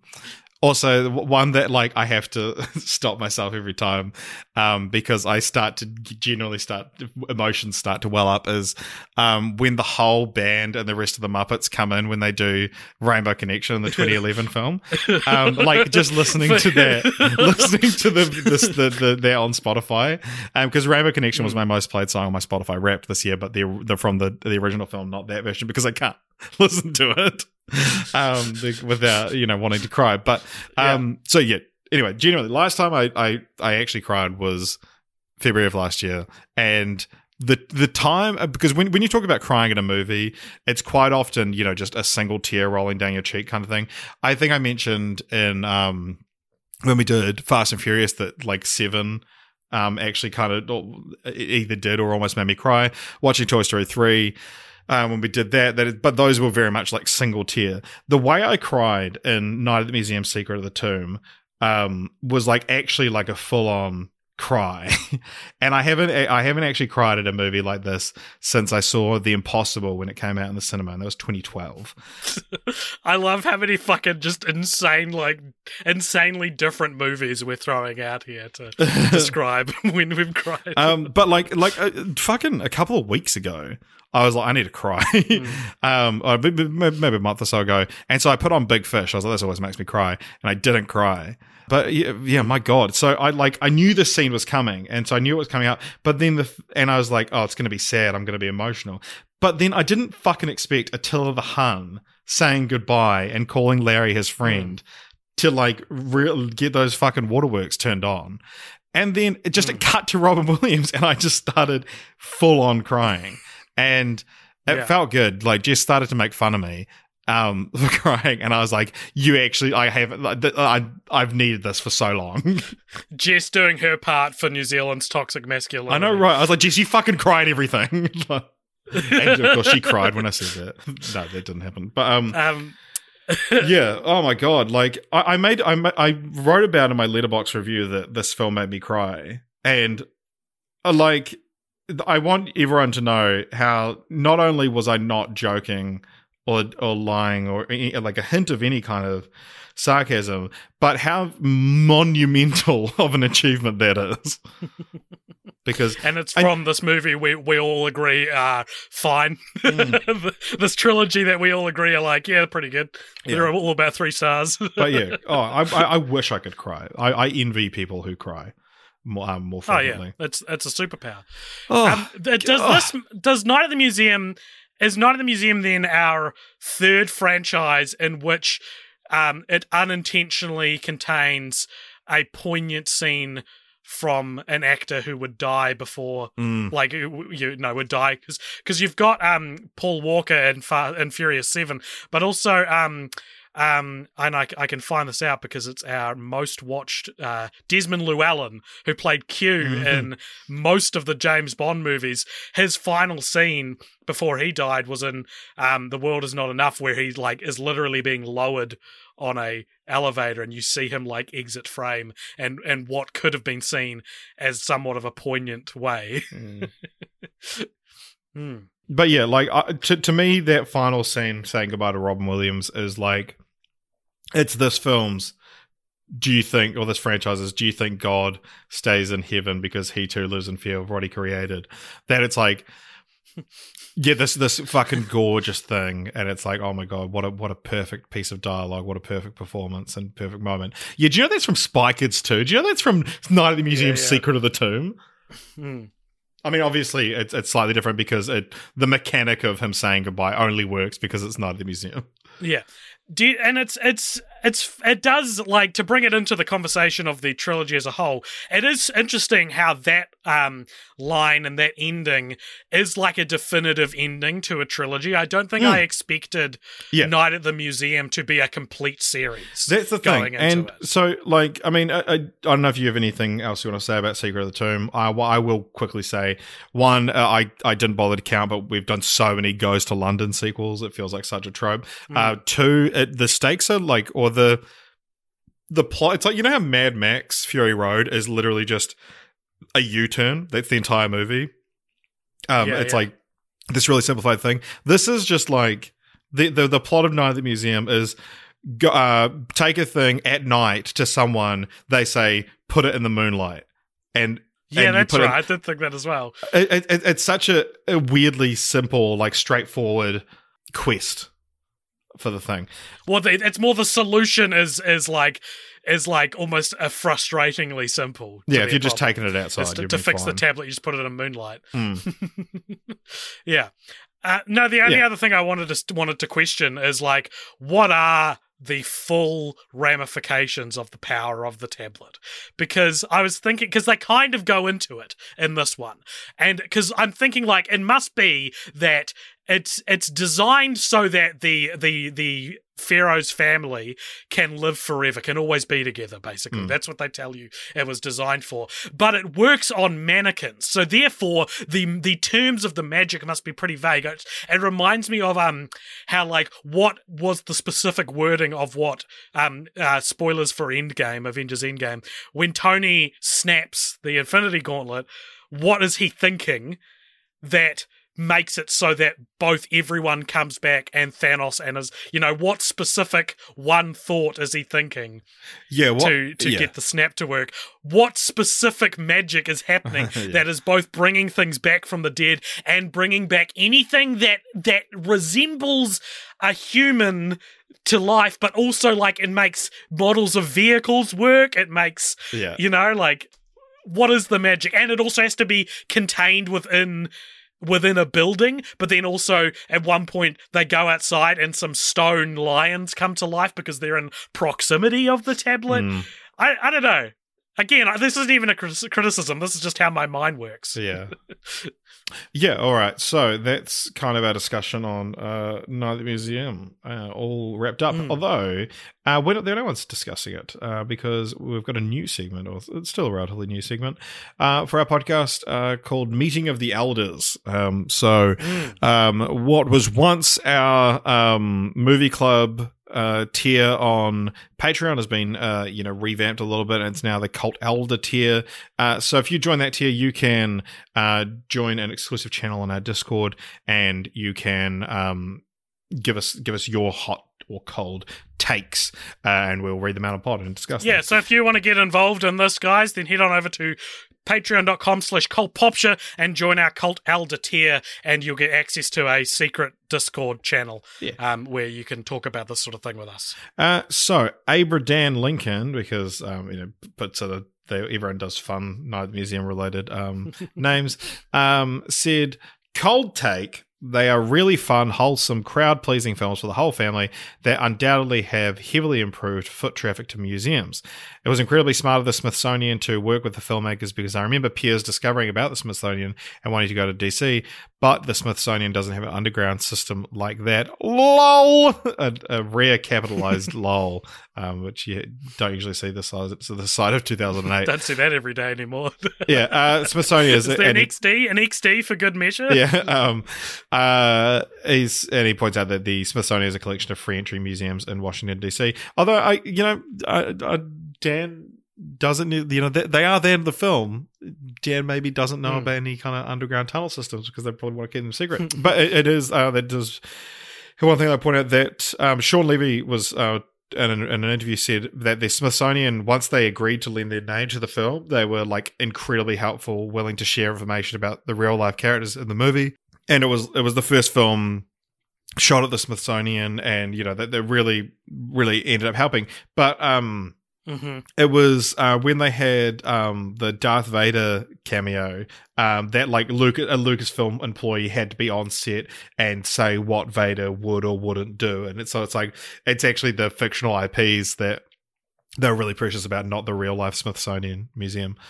also one that like I have to (laughs) stop myself every time um because I start to generally start emotions start to well up is um when the whole band and the rest of the Muppets come in when they do Rainbow Connection in the 2011 (laughs) film. Um like just listening to that (laughs) (laughs) listening to the this the, the they're on Spotify. Um because Rainbow Connection was my most played song on my Spotify Wrapped this year but they're from the the original film not that version because I can't listen to it. Um without you know wanting to cry. But um so yeah anyway genuinely last time I, I i actually cried was february of last year and the the time uh, because when, when you talk about crying in a movie it's quite often you know just a single tear rolling down your cheek kind of thing i think i mentioned in um when we did fast and furious that like seven um actually kind of either did or almost made me cry watching toy story 3 um, when we did that. That, is, but those were very much like single tear. The way I cried in Night at the Museum, Secret of the Tomb, um, was like actually like a full on cry, (laughs) and I haven't I haven't actually cried at a movie like this since I saw The Impossible when it came out in the cinema, and that was 2012. (laughs) I love how many fucking just insane, like insanely different movies we're throwing out here to (laughs) describe when we've cried. um, but like like uh, fucking a couple of weeks ago, I was like, I need to cry. (laughs) Hmm. um, maybe a month or so ago, and so I put on Big Fish. I was like, this always makes me cry, and I didn't cry. But yeah, yeah, my god. So I like I knew this scene was coming, and so I knew it was coming up. But then the and I was like, oh, it's going to be sad. I'm going to be emotional. But then I didn't fucking expect Attila the Hun saying goodbye and calling Larry his hmm. friend to like re- get those fucking waterworks turned on. And then it just it cut to Robin (laughs) Williams, and I just started full on crying, and it Yeah. felt good. Like Jess started to make fun of me um, (laughs) for crying, and I was like, "You actually, I have, I, I've needed this for so long." (laughs) Jess doing her part for New Zealand's toxic masculinity. I know, right? I was like, "Jess, you fucking cried everything." (laughs) and of course, she cried when I said that. No, that didn't happen. But um, Um, yeah. Oh my god. Like I, I made I I wrote about in my Letterboxd review that this film made me cry, and uh, like I want everyone to know how not only was I not joking or or lying or any, like a hint of any kind of sarcasm, but how monumental (laughs) of an achievement that is. (laughs) because and it's I- from this movie we we all agree are fine. (laughs) Hmm. this trilogy that we all agree are like, yeah, pretty good. They're all about three stars. but yeah, oh, I, I, I wish I could cry. I, I envy people who cry. More um, more Oh yeah, it's it's a superpower. Oh, um, does this does Night at the Museum is Night at the Museum then our third franchise in which um, it unintentionally contains a poignant scene from an actor who would die before Mm. like you know would die because because you've got um Paul Walker in in Furious Seven, but also um um and I, I can find this out because it's our most watched uh, Desmond Llewellyn who played Q Mhm. in most of the James Bond movies. His final scene before he died was in um The World Is Not Enough, where he like is literally being lowered on a elevator and you see him like exit frame and and what could have been seen as somewhat of a poignant way. Mm. (laughs) Hmm. But yeah, like uh, to to me, that final scene saying goodbye to Robin Williams is like, it's this film's. Do you think, or this franchise's, do you think God stays in heaven because he too lives in fear of what he created? That it's like, (laughs) yeah, this this fucking gorgeous thing, and it's like, oh my god, what a what a perfect piece of dialogue, what a perfect performance and perfect moment. Yeah, do you know that's from Spy Kids too? Do you know that's from Night at the Museum, yeah. Secret of the Tomb? Hmm. I mean, obviously, it's, it's slightly different because it the mechanic of him saying goodbye only works because it's not at the museum. Yeah. You- and it's it's it's it does like to bring it into the conversation of the trilogy as a whole. It is interesting how that um line and that ending is like a definitive ending to a trilogy. I don't think Hmm. I expected Yeah. Night at the Museum to be a complete series. That's the thing. And it. so, like, I mean, I, I, I don't know if you have anything else you want to say about Secret of the Tomb. I, I will quickly say one, uh, I, I didn't bother to count, but we've done so many Goes to London sequels. It feels like such a trope. Uh, two, it, the stakes are like, or the the plot. It's like you know how Mad Max Fury Road is literally just a U turn. That's the entire movie. Um, Yeah, it's yeah. like this really simplified thing. This is just like the the, the plot of Night at the Museum is go, uh, take a thing at night to someone. They say put it in the moonlight, and yeah, and that's it- right. I did think that as well. it, it, it- it's such a, a weirdly simple, like straightforward quest for the thing. Well, the, it's more the solution is is like is like almost a frustratingly simple. Yeah, if you're just taking it outside, to, to fix the tablet, you just put it in moonlight. Mm. (laughs) yeah. Uh, no, the only Yeah. other thing I wanted to wanted to question is like, what are the full ramifications of the power of the tablet? Because I was thinking, because they kind of go into it in this one, and because I'm thinking like it must be that it's it's designed so that the the the Pharaoh's family can live forever, can always be together, basically. Mm. That's what they tell you it was designed for. But it works on mannequins. So therefore the the terms of the magic must be pretty vague. It, it reminds me of um how like what was the specific wording of what um uh spoilers for Endgame, Avengers Endgame, when Tony snaps the Infinity Gauntlet, what is he thinking that makes it so that both everyone comes back and Thanos and is you know what specific one thought is he thinking Yeah, what, to to yeah. get the snap to work what specific magic is happening (laughs) Yeah. that is both bringing things back from the dead and bringing back anything that that resembles a human to life but also like it makes models of vehicles work it makes yeah. you know like what is the magic and it also has to be contained within within a building but then also at one point they go outside and some stone lions come to life because they're in proximity of the tablet. Mm, I, I don't know again this isn't even a criticism this is just how my mind works yeah. (laughs) Yeah, all right. So that's kind of our discussion on uh, Night at the Museum, uh, all wrapped up. Mm. Although uh, we're not the only ones discussing it uh, because we've got a new segment, or it's still a relatively new segment, uh, for our podcast uh, called Meeting of the Elders. Um, so, um, what was once our um, movie club uh, tier on Patreon has been, uh, you know, revamped a little bit, and it's now the Cult Elder tier. Uh, so if you join that tier, you can uh, join an exclusive channel on our Discord, and you can um, give us give us your hot or cold takes, uh, and we'll read them out on pod and discuss. yeah them. so if you want to get involved in this guys then head on over to patreon.com slash cultpopture and join our cult elder tier and you'll get access to a secret discord channel Yeah. um, where you can talk about this sort of thing with us Uh, so Abra Dan Lincoln, because um, you know, puts a they, everyone does fun night museum related um, (laughs) names. Um, said cold take. They are really fun, wholesome, crowd pleasing films for the whole family that undoubtedly have heavily improved foot traffic to museums. It was incredibly smart of the Smithsonian to work with the filmmakers because I remember peers discovering about the Smithsonian and wanting to go to DC, but the Smithsonian doesn't have an underground system like that. LOL! (laughs) A, a rare capitalized (laughs) LOL, um, which you don't usually see the size, so the side of 2008. Don't see that every day anymore. (laughs) yeah, uh, Smithsonian is, Is there an XD? An XD for good measure? yeah. Um, uh, he's and he points out that the Smithsonian is a collection of free entry museums in Washington D.C. Although I, you know, I, I, Dan doesn't, you know, they, are there in the film. Dan maybe doesn't know Hmm. about any kind of underground tunnel systems because they probably want to keep them secret. (laughs) but it, it is uh, that does. One thing I point out that um, Shawn Levy was. Uh, in an, in an interview said that the Smithsonian, once they agreed to lend their name to the film, they were like incredibly helpful, willing to share information about the real life characters in the movie. And it was it was the first film shot at the Smithsonian, and you know that they really really ended up helping. But um, hmm it was uh, when they had um, the Darth Vader cameo um, that like Luke, a Lucasfilm employee had to be on set and say what Vader would or wouldn't do, and it's so it's like it's actually the fictional IPs that they're really precious about, not the real life Smithsonian Museum. (laughs)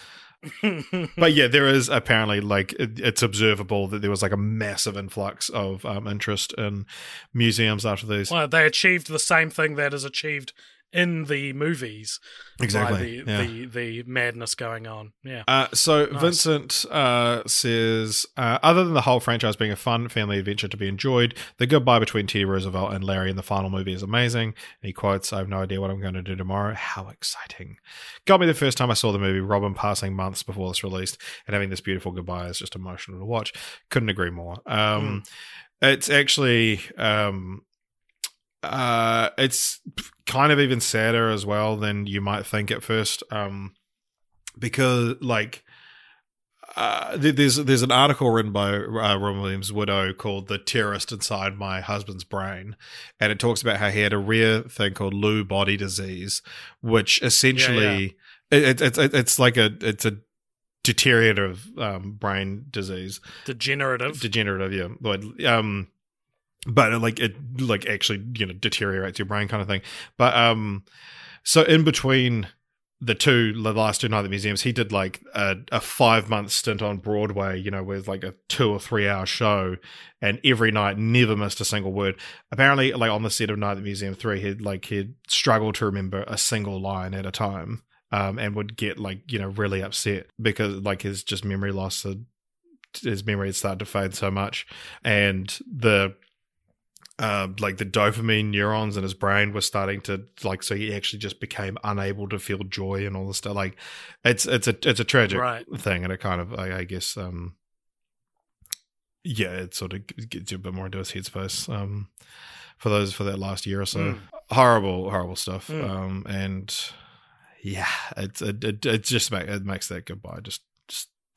But yeah, there is apparently like it, it's observable that there was like a massive influx of um, interest in museums after these. well, they achieved the same thing that is achieved in the movies. Exactly. the, yeah. the the madness going on. Yeah. Uh, so Nice. Vincent uh, says, uh, other than the whole franchise being a fun family adventure to be enjoyed, the goodbye between Teddy Roosevelt and Larry in the final movie is amazing. And he quotes, "I have no idea what I'm going to do tomorrow. How exciting!" Got me the first time I saw the movie. Robin passing months before it's released and having this beautiful goodbye is just emotional to watch. Couldn't agree more. Um, It's actually. Um, uh, it's kind of even sadder as well than you might think at first. Um, because like uh, there's there's an article written by uh, Robin Williams' widow called "The Terrorist Inside My Husband's Brain," and it talks about how he had a rare thing called Lewy body disease, which essentially It, it, it, it's like a it's a deteriorative um, brain disease, Degenerative. degenerative, yeah, um, but it, like it like actually you know deteriorates your brain kind of thing. But um, so in between the two the last two night at the museums he did like a, a five month stint on broadway you know with like a two or three hour show and every night never missed a single word apparently like on the set of night at the museum 3 he'd like he'd struggle to remember a single line at a time um and would get like you know really upset because like his just memory loss had his memory had started to fade so much and the uh, like the dopamine neurons in his brain were starting to like so he actually just became unable to feel joy and all this stuff like it's it's a it's a tragic Right. thing and it kind of I, I guess um yeah it sort of gets you a bit more into his headspace um for those for that last year or so Mm. horrible horrible stuff Mm. um and yeah it's it, it, it just make, it makes that goodbye just just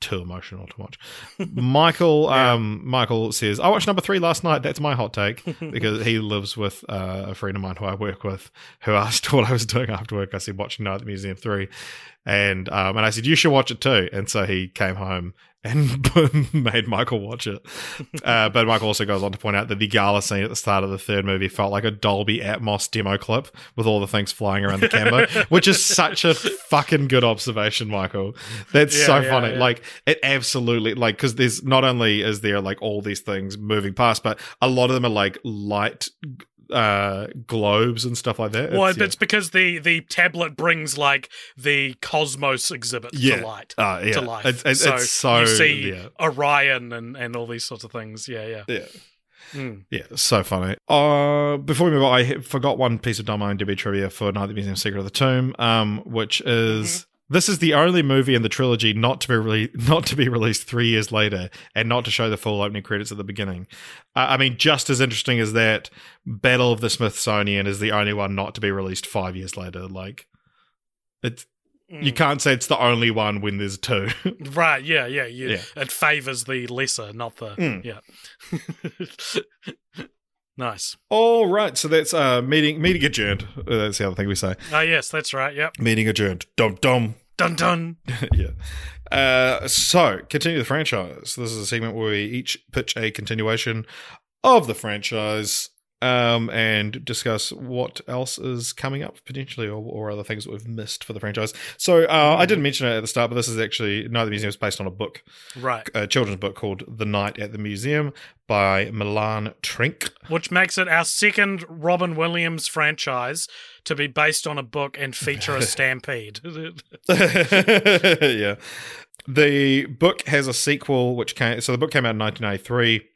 too emotional to watch (laughs) Michael Yeah. um Michael says I watched number 3 last night that's my hot take (laughs) because he lives with uh, a friend of mine who I work with who asked (laughs) what I was doing after work. I said, watching Night at the Museum 3. And, um, and I said, you should watch it too. And so he came home and (laughs) made Michael watch it. Uh, but Michael also goes on to point out that the gala scene at the start of the third movie felt like a Dolby Atmos demo clip with all the things flying around the camera, (laughs) which is such a fucking good observation, Michael. That's Yeah, so yeah, funny. yeah. Like, it absolutely, like, because there's not only is there like all these things moving past, but a lot of them are like light uh globes and stuff like that. well, It's- yeah. because the the tablet brings like the cosmos exhibit Yeah. to light. Uh, yeah. To life. It's, it's, so, so you see. Orion and, and all these sorts of things. Yeah, yeah. Yeah. Mm. Yeah, so funny. Uh, before we move on, I forgot one piece of dumb IMDb trivia for Night at the Museum: Secret of the Tomb, um, which is this is the only movie in the trilogy not to be re- not to be released three years later, and not to show the full opening credits at the beginning. Uh, I mean, just as interesting as that, Battle of the Smithsonian is the only one not to be released five years later. Like, it's you Mm. can't say it's the only one when there's two. (laughs) Right, yeah, yeah, you, Yeah. It favors the lesser, not the Mm. yeah. (laughs) nice. All right, so that's uh meeting meeting adjourned. Uh, That's the other thing we say. Oh yes, that's right. Yep. Meeting adjourned. Dum dum. Dun dun. (laughs) yeah. Uh, so, continue the franchise. This is a segment where we each pitch a continuation of the franchise um, and discuss what else is coming up potentially or, or other things that we've missed for the franchise. So, uh, I didn't mention it at the start, but this is actually Night at the Museum is based on a book, Right. a children's book called The Night at the Museum by Milan Trenc. Which makes it our second Robin Williams franchise to be based on a book and feature a (laughs) stampede. (laughs) (laughs) yeah. The book has a sequel, which came. So the book came out in 1993,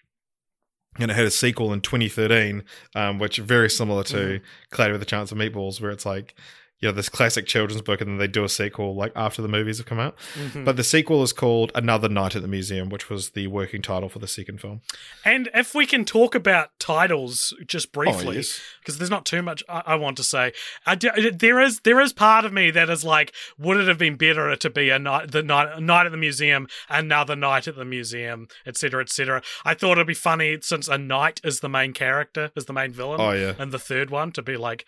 and it had a sequel in 2013, um, which very similar to Cloudy with a Chance of Meatballs, where it's like, you know, this classic children's book, and then they do a sequel like after the movies have come out. Mhm. But the sequel is called Another Night at the Museum, which was the working title for the second film. And if we can talk about titles just briefly, Oh, yes. because there's not too much I, I want to say. I do, there is there is part of me that is like, would it have been better to be a night the night night at the museum, another night at the museum, etc. etc. I thought it'd be funny since a knight is the main character, is the main villain. Oh, yeah. and the third one to be like.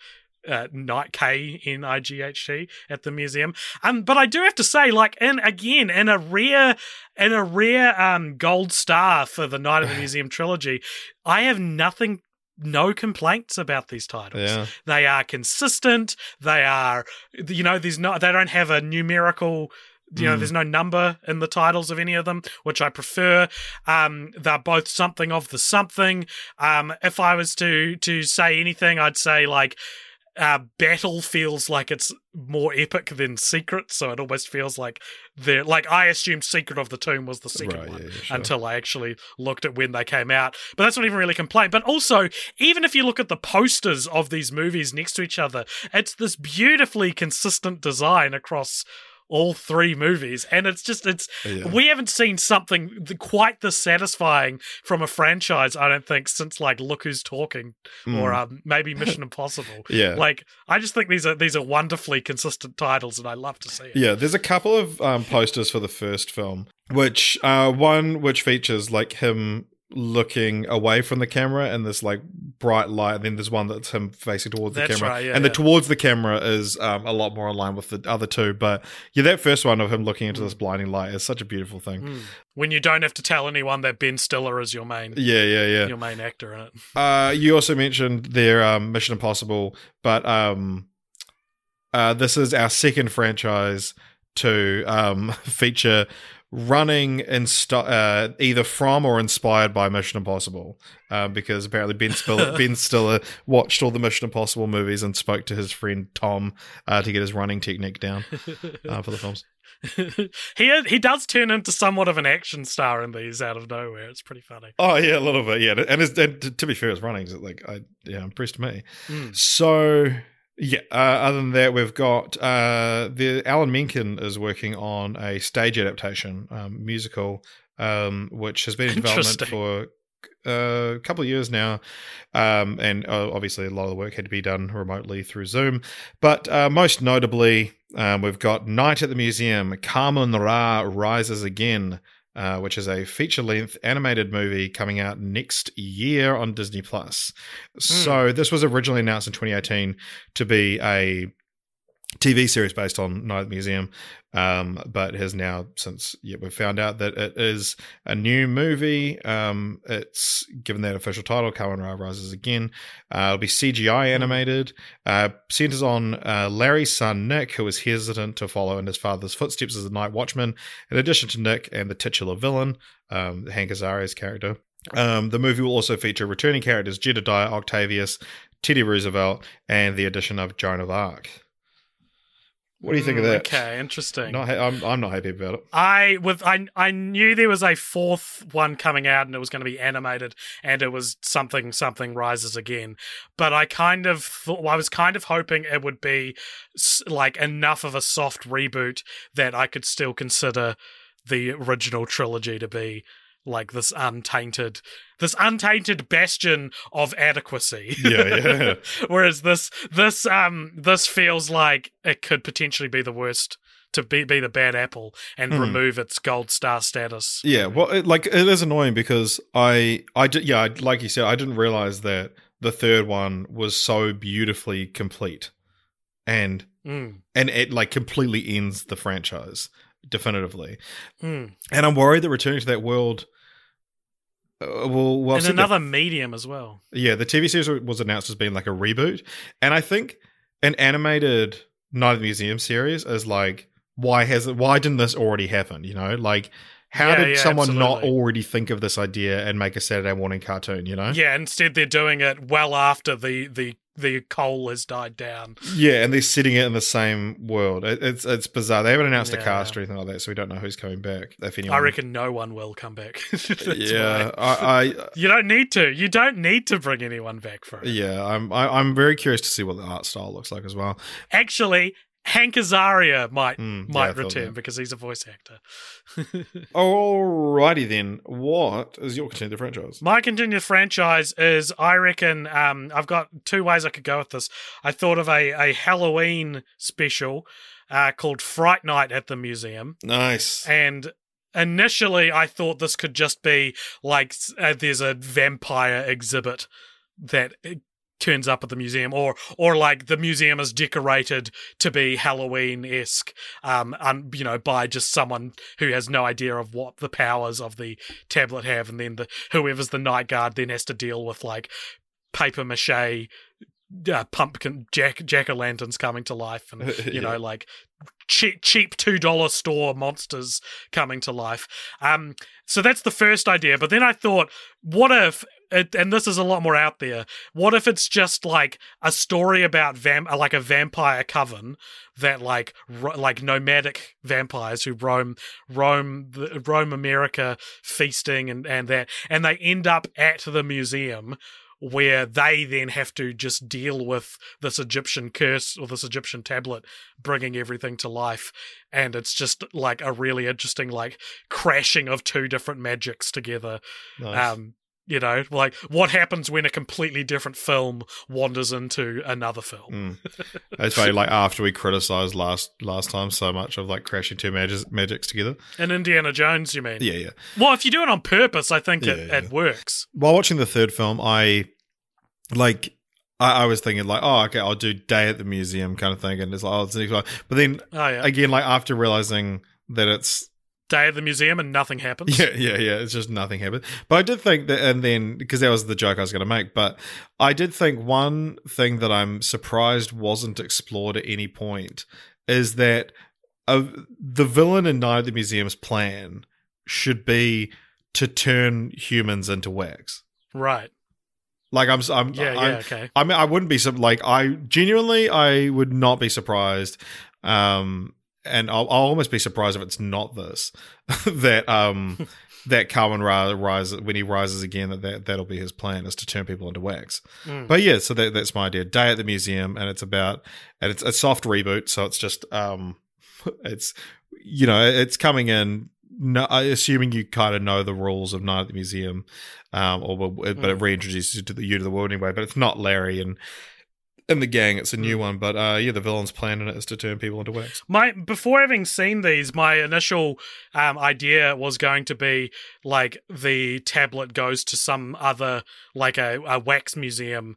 Uh, Night K N I G H T at the museum, um, but I do have to say, like, in again, in a rare, in a rare um gold star for the Night of the (sighs) Museum trilogy, I have nothing no complaints about these titles. Yeah. They are consistent. They are, you know, there's no, they don't have a numerical. You know, Mm. there's no number in the titles of any of them, which I prefer. Um, they're both something of the something. Um, if I was to to say anything, I'd say like uh, battle feels like it's more epic than secret, so it almost feels like they're like I assumed Secret of the Tomb was the second Right, one yeah, yeah, sure. until I actually looked at when they came out. But that's not even really a complaint. But also, even if you look at the posters of these movies next to each other, it's this beautifully consistent design across all three movies and it's just it's Yeah. we haven't seen something quite this satisfying from a franchise i don't think since like look who's talking or um, maybe (laughs) mission impossible Hmm. Yeah. like i just think these are these are wonderfully consistent titles and i love to see it Yeah, there's a couple of um, posters for the first film, which uh, one which features like him looking away from the camera and this like bright light, and then there's one that's him facing towards the camera, right, yeah, and the towards the camera is um, a lot more in line with the other two. But yeah, that first one of him looking into Mm. this blinding light is such a beautiful thing. Hmm. when you don't have to tell anyone that ben stiller is your main Yeah, yeah, yeah. your main actor in it Uh, you also mentioned their um, Mission Impossible, but um, uh, this is our second franchise to um, (laughs) feature running in st- uh, either from or inspired by Mission Impossible, uh, because apparently Ben Stiller, ben Stiller watched all the Mission Impossible movies and spoke to his friend Tom uh, to get his running technique down uh, for the films. (laughs) he he does turn into somewhat of an action star in these out of nowhere. It's pretty funny. Oh yeah, a little bit, yeah. And, and to- to be fair, his running's like, I yeah, impressed me. Mm. So yeah, uh, other than that, we've got uh, the Alan Menken is working on a stage adaptation um, musical, um, which has been in development for uh, a couple of years now, um, and uh, obviously a lot of the work had to be done remotely through Zoom. But uh, most notably, um, we've got Night at the Museum, Kahmunrah rises again. Uh, which is a feature-length animated movie coming out next year on Disney Plus. So this was originally announced in 2018 to be a TV series based on Night at the Museum, um, but has now since yeah, we've found out that it is a new movie. Um, it's given that official title, Kahmunrah Rises Again. Uh, it'll be CGI animated. Uh, centers on uh, Larry's son Nick, who is hesitant to follow in his father's footsteps as a night watchman. In addition to Nick and the titular villain, um, Hank Azaria's character. Um, the movie will also feature returning characters Jedediah Octavius, Teddy Roosevelt, and the addition of Joan of Arc. What do you think of Mm, that? Okay, interesting. Not ha- I'm, I'm not happy about it. I with I I knew there was a fourth one coming out and it was going to be animated and it was something something rises again. But I kind of thought I was kind of hoping it would be like enough of a soft reboot that I could still consider the original trilogy to be like this untainted this untainted bastion of adequacy. Yeah, yeah. (laughs) Whereas this this um this feels like it could potentially be the worst to be be the bad apple and Hmm. remove its gold star status. Yeah, well, it, like it is annoying because I, I, did, yeah, like you said, I didn't realize that the third one was so beautifully complete, and Mm, and it like completely ends the franchise definitively. mm. And I'm worried that returning to that world. Uh, well, well, and that- another medium as well. yeah, the TV series was announced as being like a reboot, and I think an animated Night at the Museum series is like, why has it? Why didn't this already happen? You know, like how Yeah, did yeah, someone not already think of this idea and make a Saturday morning cartoon? You know, Yeah, instead they're doing it well after the the the coal has died down. Yeah, and they're setting it in the same world. It, it's it's bizarre. They haven't announced a cast or anything like that, so we don't know who's coming back. If anyone, I reckon no one will come back. (laughs) Yeah. I, I (laughs) You don't need to. You don't need to bring anyone back for it. yeah, I'm I, I'm very curious to see what the art style looks like as well. Actually, Hank Azaria might Mm, might return because he's a voice actor. (laughs) Alrighty then, what is your continued franchise? My continued franchise is, I reckon, um, I've got two ways I could go with this. I thought of a, a Halloween special uh, called Fright Night at the Museum. Nice. And initially, I thought this could just be like uh, there's a vampire exhibit that turns up at the museum, or or like the museum is decorated to be Halloween esque, um, un, you know, by just someone who has no idea of what the powers of the tablet have, and then the whoever's the night guard then has to deal with like paper mache. Uh, pumpkin jack jack o' lanterns coming to life, and (laughs) you Yeah. know, like cheap cheap two dollar store monsters coming to life. Um, so that's the first idea. But then I thought, what if? It, and this is a lot more out there. What if it's just like a story about vam- like a vampire coven that like ro- like nomadic vampires who roam roam the, roam America feasting and and that and they end up at the museum where they then have to just deal with this Egyptian curse or this Egyptian tablet bringing everything to life. And it's just like a really interesting, like, crashing of two different magics together. nice. Um, you know, like what happens when a completely different film wanders into another film. Mm. It's funny, like after we criticized last last time so much of like crashing two magics, magics together. In Indiana Jones, you mean? Yeah, yeah. Well, if you do it on purpose, I think it, Yeah, it works. While watching the third film, I like I, I was thinking like, oh, okay, I'll do day at the museum kind of thing, and it's like, oh, it's the next one. But then Oh, yeah. again, like after realizing that it's Day at the museum and nothing happens. Yeah, yeah, yeah. It's just nothing happened. But I did think that, and then because that was the joke I was going to make, but I did think one thing that I'm surprised wasn't explored at any point is that uh, the villain in Night at the Museum's plan should be to turn humans into wax. Right. Like I'm, I'm, Yeah, I'm, yeah, okay. I mean, I wouldn't be some like I genuinely, I would not be surprised. Um, and I'll, I'll almost be surprised if it's not this (laughs) that um (laughs) that Kahmunrah- rises when he rises again that, that that'll be his plan is to turn people into wax. Mm. But yeah, so that, that's my idea. Day at the museum, and it's about and it's a soft reboot, so it's just um (laughs) it's you know it's coming in. No, assuming you kind of know the rules of Night at the Museum, um, or but it Mm. reintroduces you to the you to the world anyway. But it's not Larry and and the gang; it's a new Mm. one. But uh, yeah, the villain's plan in it is to turn people into wax. My before having seen these, my initial um, idea was going to be like the tablet goes to some other like a, a wax museum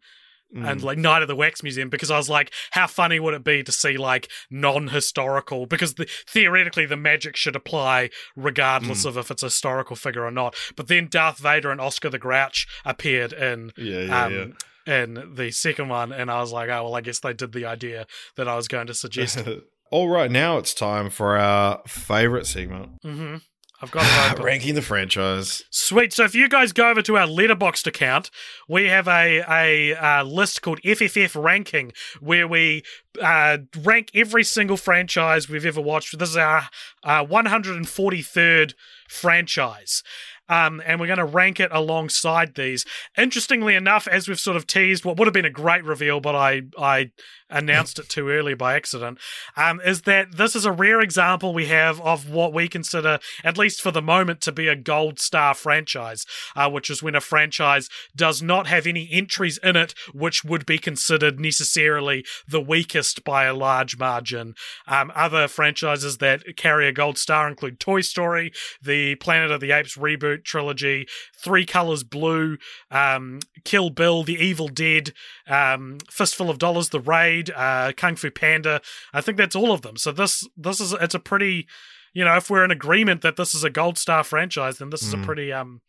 Mm. and like Night of the Wax Museum because I was like, how funny would it be to see like non-historical because the, theoretically the magic should apply regardless of if it's a historical figure or not. But then Darth Vader and Oscar the Grouch appeared in yeah, yeah, yeah. In the second one, and I was like, oh well, I guess they did the idea that I was going to suggest. (laughs) All right, now it's time for our favorite segment, hmm I've got (laughs) ranking the franchise. Sweet. So if you guys go over to our Letterboxd account, we have a a uh, list called FFF Ranking, where we uh, rank every single franchise we've ever watched. This is our uh, 143rd franchise. Um, and we're going to rank it alongside these. Interestingly enough, as we've sort of teased, what would have been a great reveal, but I I announced it too early by accident, um, is that this is a rare example we have of what we consider, at least for the moment, to be a gold star franchise, uh, which is when a franchise does not have any entries in it which would be considered necessarily the weakest by a large margin. Um, other franchises that carry a gold star include Toy Story, the Planet of the Apes reboot, trilogy, Three Colors Blue, um, Kill Bill, The Evil Dead, um, Fistful of Dollars, The Raid, uh, Kung Fu Panda. I think that's all of them. So this this is it's a pretty, you know, if we're in agreement that this is a gold star franchise, then this is a pretty um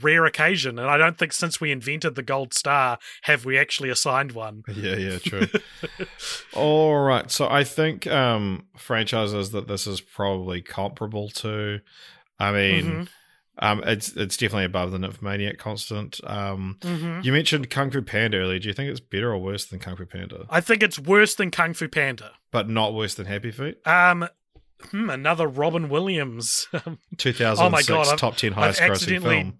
rare occasion. And I don't think since we invented the gold star have we actually assigned one. (laughs) Yeah, yeah, true. (laughs) All right. So I think um franchises that this is probably comparable to. I mean, Mhm. Um it's it's definitely above the Nymphomaniac constant. Um hmm you mentioned Kung Fu Panda earlier. Do you think it's better or worse than Kung Fu Panda? I think it's worse than Kung Fu Panda. But not worse than Happy Feet? Um, hmm, another Robin Williams. (laughs) 2006 Oh my God, I've- top 10 I've highest grossing film.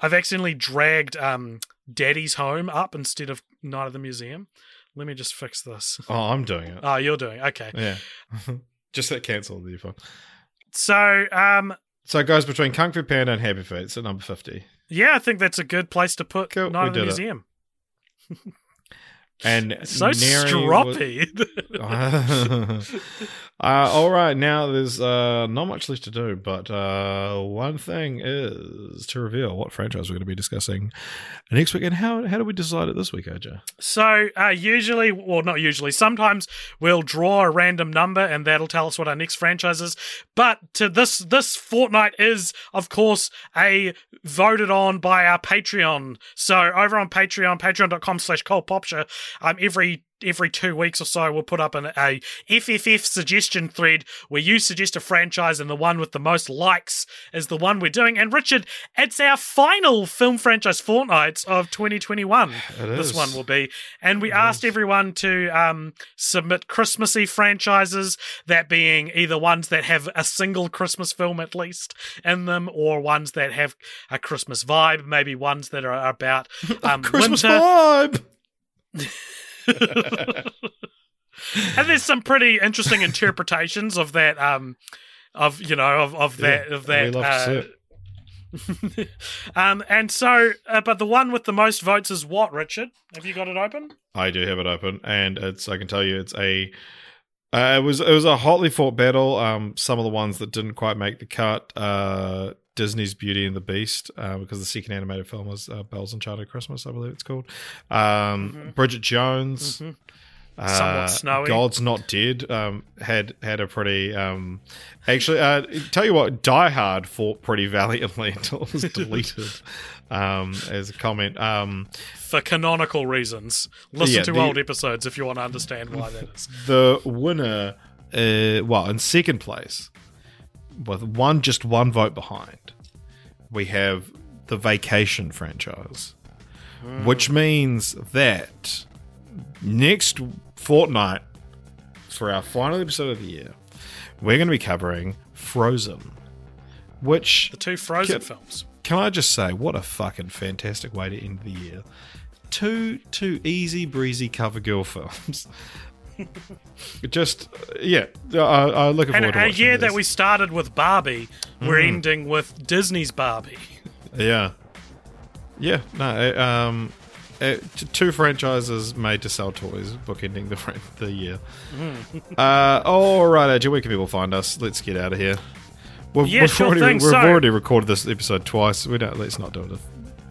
I've accidentally dragged um Daddy's Home up instead of Night of the Museum. Let me just fix this. (laughs) Oh, I'm doing it. Oh, you're doing okay. Yeah. (laughs) Just that cancel the phone. So, um, So it goes between Kung Fu Panda and Happy Feet. It's at number 50. yeah, I think that's a good place to put Cool, Night we of the. Museum. And (laughs) So Neri was- stroppy. (laughs) (laughs) uh, all right, now there's uh, not much left to do, but uh, one thing is to reveal what franchise we're going to be discussing next week. And how how do we decide it this week, AJ? So, uh, usually, well, not usually, sometimes we'll draw a random number and that'll tell us what our next franchise is. But to this this fortnight is, of course, a voted on by our Patreon. So, over on Patreon, patreon.com slash Popture, um, every every two weeks or so, we'll put up an, a FFF suggestion thread where you suggest a franchise and the one with the most likes is the one we're doing. And Richard, it's our final film franchise fortnights of 2021. It This is. one will be. And we asked everyone to um, submit Christmassy franchises, that being either ones that have a single Christmas film at least in them, or ones that have a Christmas vibe, maybe ones that are about (laughs) um, Christmas winter. vibe. (laughs) (laughs) and there's some pretty interesting interpretations of that um of you know of, of that Yeah, of that we love to see uh, (laughs) um and so uh, but the one with the most votes is what richard have you got it open I do have it open, and it's I can tell you it's a. Uh, it was it was a hotly fought battle. Um, some of the ones that didn't quite make the cut. Uh, Disney's Beauty and the Beast, uh, because the second animated film was uh, Belle's Enchanted Christmas, I believe it's called. Um, Bridget Jones, Mhm. uh, Somewhat snowy. God's Not Dead, um, had had a pretty. Um, actually, uh, tell you what, Die Hard fought pretty (laughs) valiantly until it was deleted um, as a comment. Um, for canonical reasons listen Yeah, to the- old episodes if you want to understand why that is (laughs) the winner, uh, well, in second place, with one just one vote behind, we have the Vacation franchise, which hmm. means that next fortnight, for our final episode of the year, we're going to be covering Frozen, which the two frozen Can- films can I just say, what a fucking fantastic way to end the year. Two two easy breezy cover girl (laughs) films. Just yeah, I, looking and forward to a year that we started with barbie we're Mm. ending with disney's barbie yeah yeah no uh, um uh, t- two franchises made to sell toys, bookending the the year. uh, all right, AJ, where can people find us? Let's get out of here. We've, Yeah, we've sure already, thing. We've So- already recorded this episode twice. We don't. Let's not do it.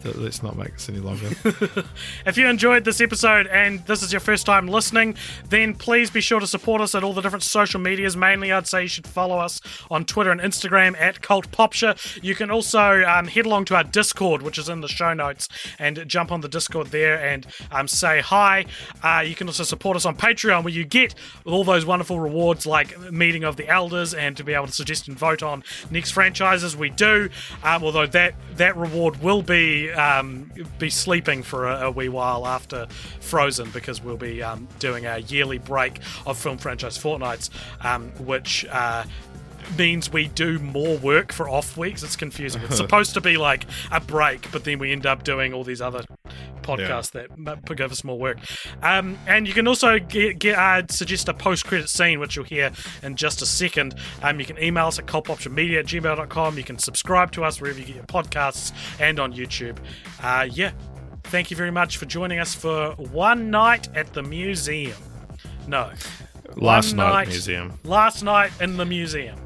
Let's not make this any longer. (laughs) If you enjoyed this episode and this is your first time listening, then please be sure to support us at all the different social medias. Mainly, I'd say you should follow us on Twitter and Instagram at Cult Popture. You can also um, head along to our Discord, which is in the show notes, and jump on the Discord there and um, say hi. Uh, you can also support us on Patreon, where you get all those wonderful rewards like meeting of the elders and to be able to suggest and vote on next franchises we do. Um, although that that reward will be um, be sleeping for a, a wee while after Frozen because we'll be um, doing our yearly break of film franchise fortnights, um, which. Uh, means we do more work for off weeks. It's confusing. It's (laughs) supposed to be like a break, but then we end up doing all these other podcasts that m- give us more work. Um, and you can also get, get uh, suggest a post credit scene, which you'll hear in just a second. Um, you can email us at culpoptionmedia at gmail.com. You can subscribe to us wherever you get your podcasts and on YouTube. Uh, yeah. Thank you very much for joining us for one night at the museum. No. Last night, night- museum. Last night in the museum.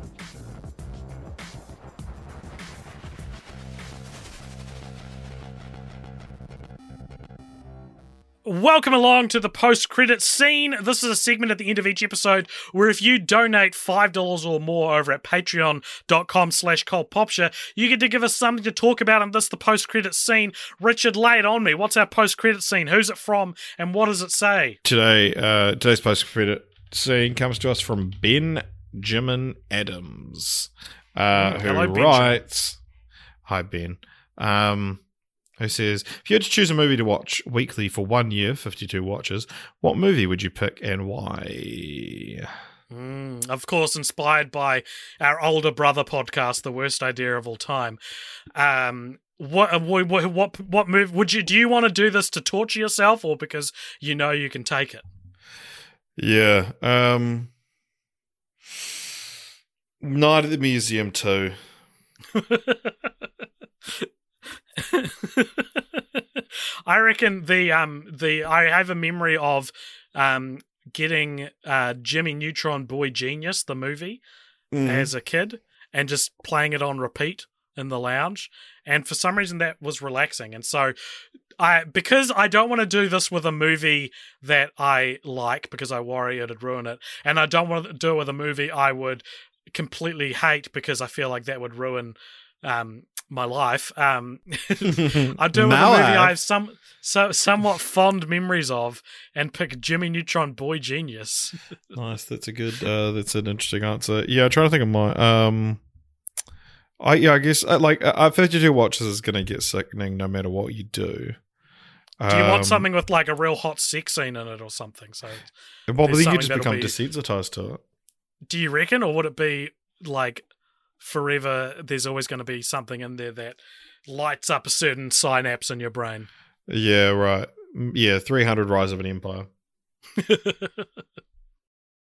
Welcome along to the post credit scene. This is a segment at the end of each episode where if you donate $5 or more over at patreon.com slash Popture, you get to give us something to talk about in this, the post credit scene. Richard, lay it on me. What's our post credit scene? Who's it from? And what does it say? Today, uh, today's post credit scene comes to us from Benjamin Adams, uh, Mm, who hello, Benjamin. writes, "Hi Ben." Um, who says, if you had to choose a movie to watch weekly for one year, 52 watches, what movie would you pick and why? Mm, of course, inspired by our older brother podcast, The Worst Idea of All Time. Um, what what what what, what move would you do? You want to do this to torture yourself, or because you know you can take it? Yeah. Um, Night at the Museum too. (laughs) (laughs) I reckon the um the I have a memory of um getting uh Jimmy Neutron Boy Genius the movie Mm. as a kid and just playing it on repeat in the lounge and for some reason that was relaxing and so I because I don't want to do this with a movie that I like because I worry it'd ruin it and I don't want to do it with a movie I would completely hate because I feel like that would ruin um my life um (laughs) (laughs) I do Now a I movie have. I have some so somewhat fond memories of and pick Jimmy Neutron Boy Genius (laughs) Nice. That's a good. Uh, that's an interesting answer. Yeah, I'm trying to think of my. Um, I yeah, I guess uh, like uh, 52 watches is going to get sickening no matter what you do. Do you Um, want something with like a real hot sex scene in it or something? So, Well, but then you just become be- desensitized to it. do you reckon, or would it be like forever? There's always going to be something in there that lights up a certain synapse in your brain. Yeah, right. Yeah, 300 Rise of an Empire. (laughs)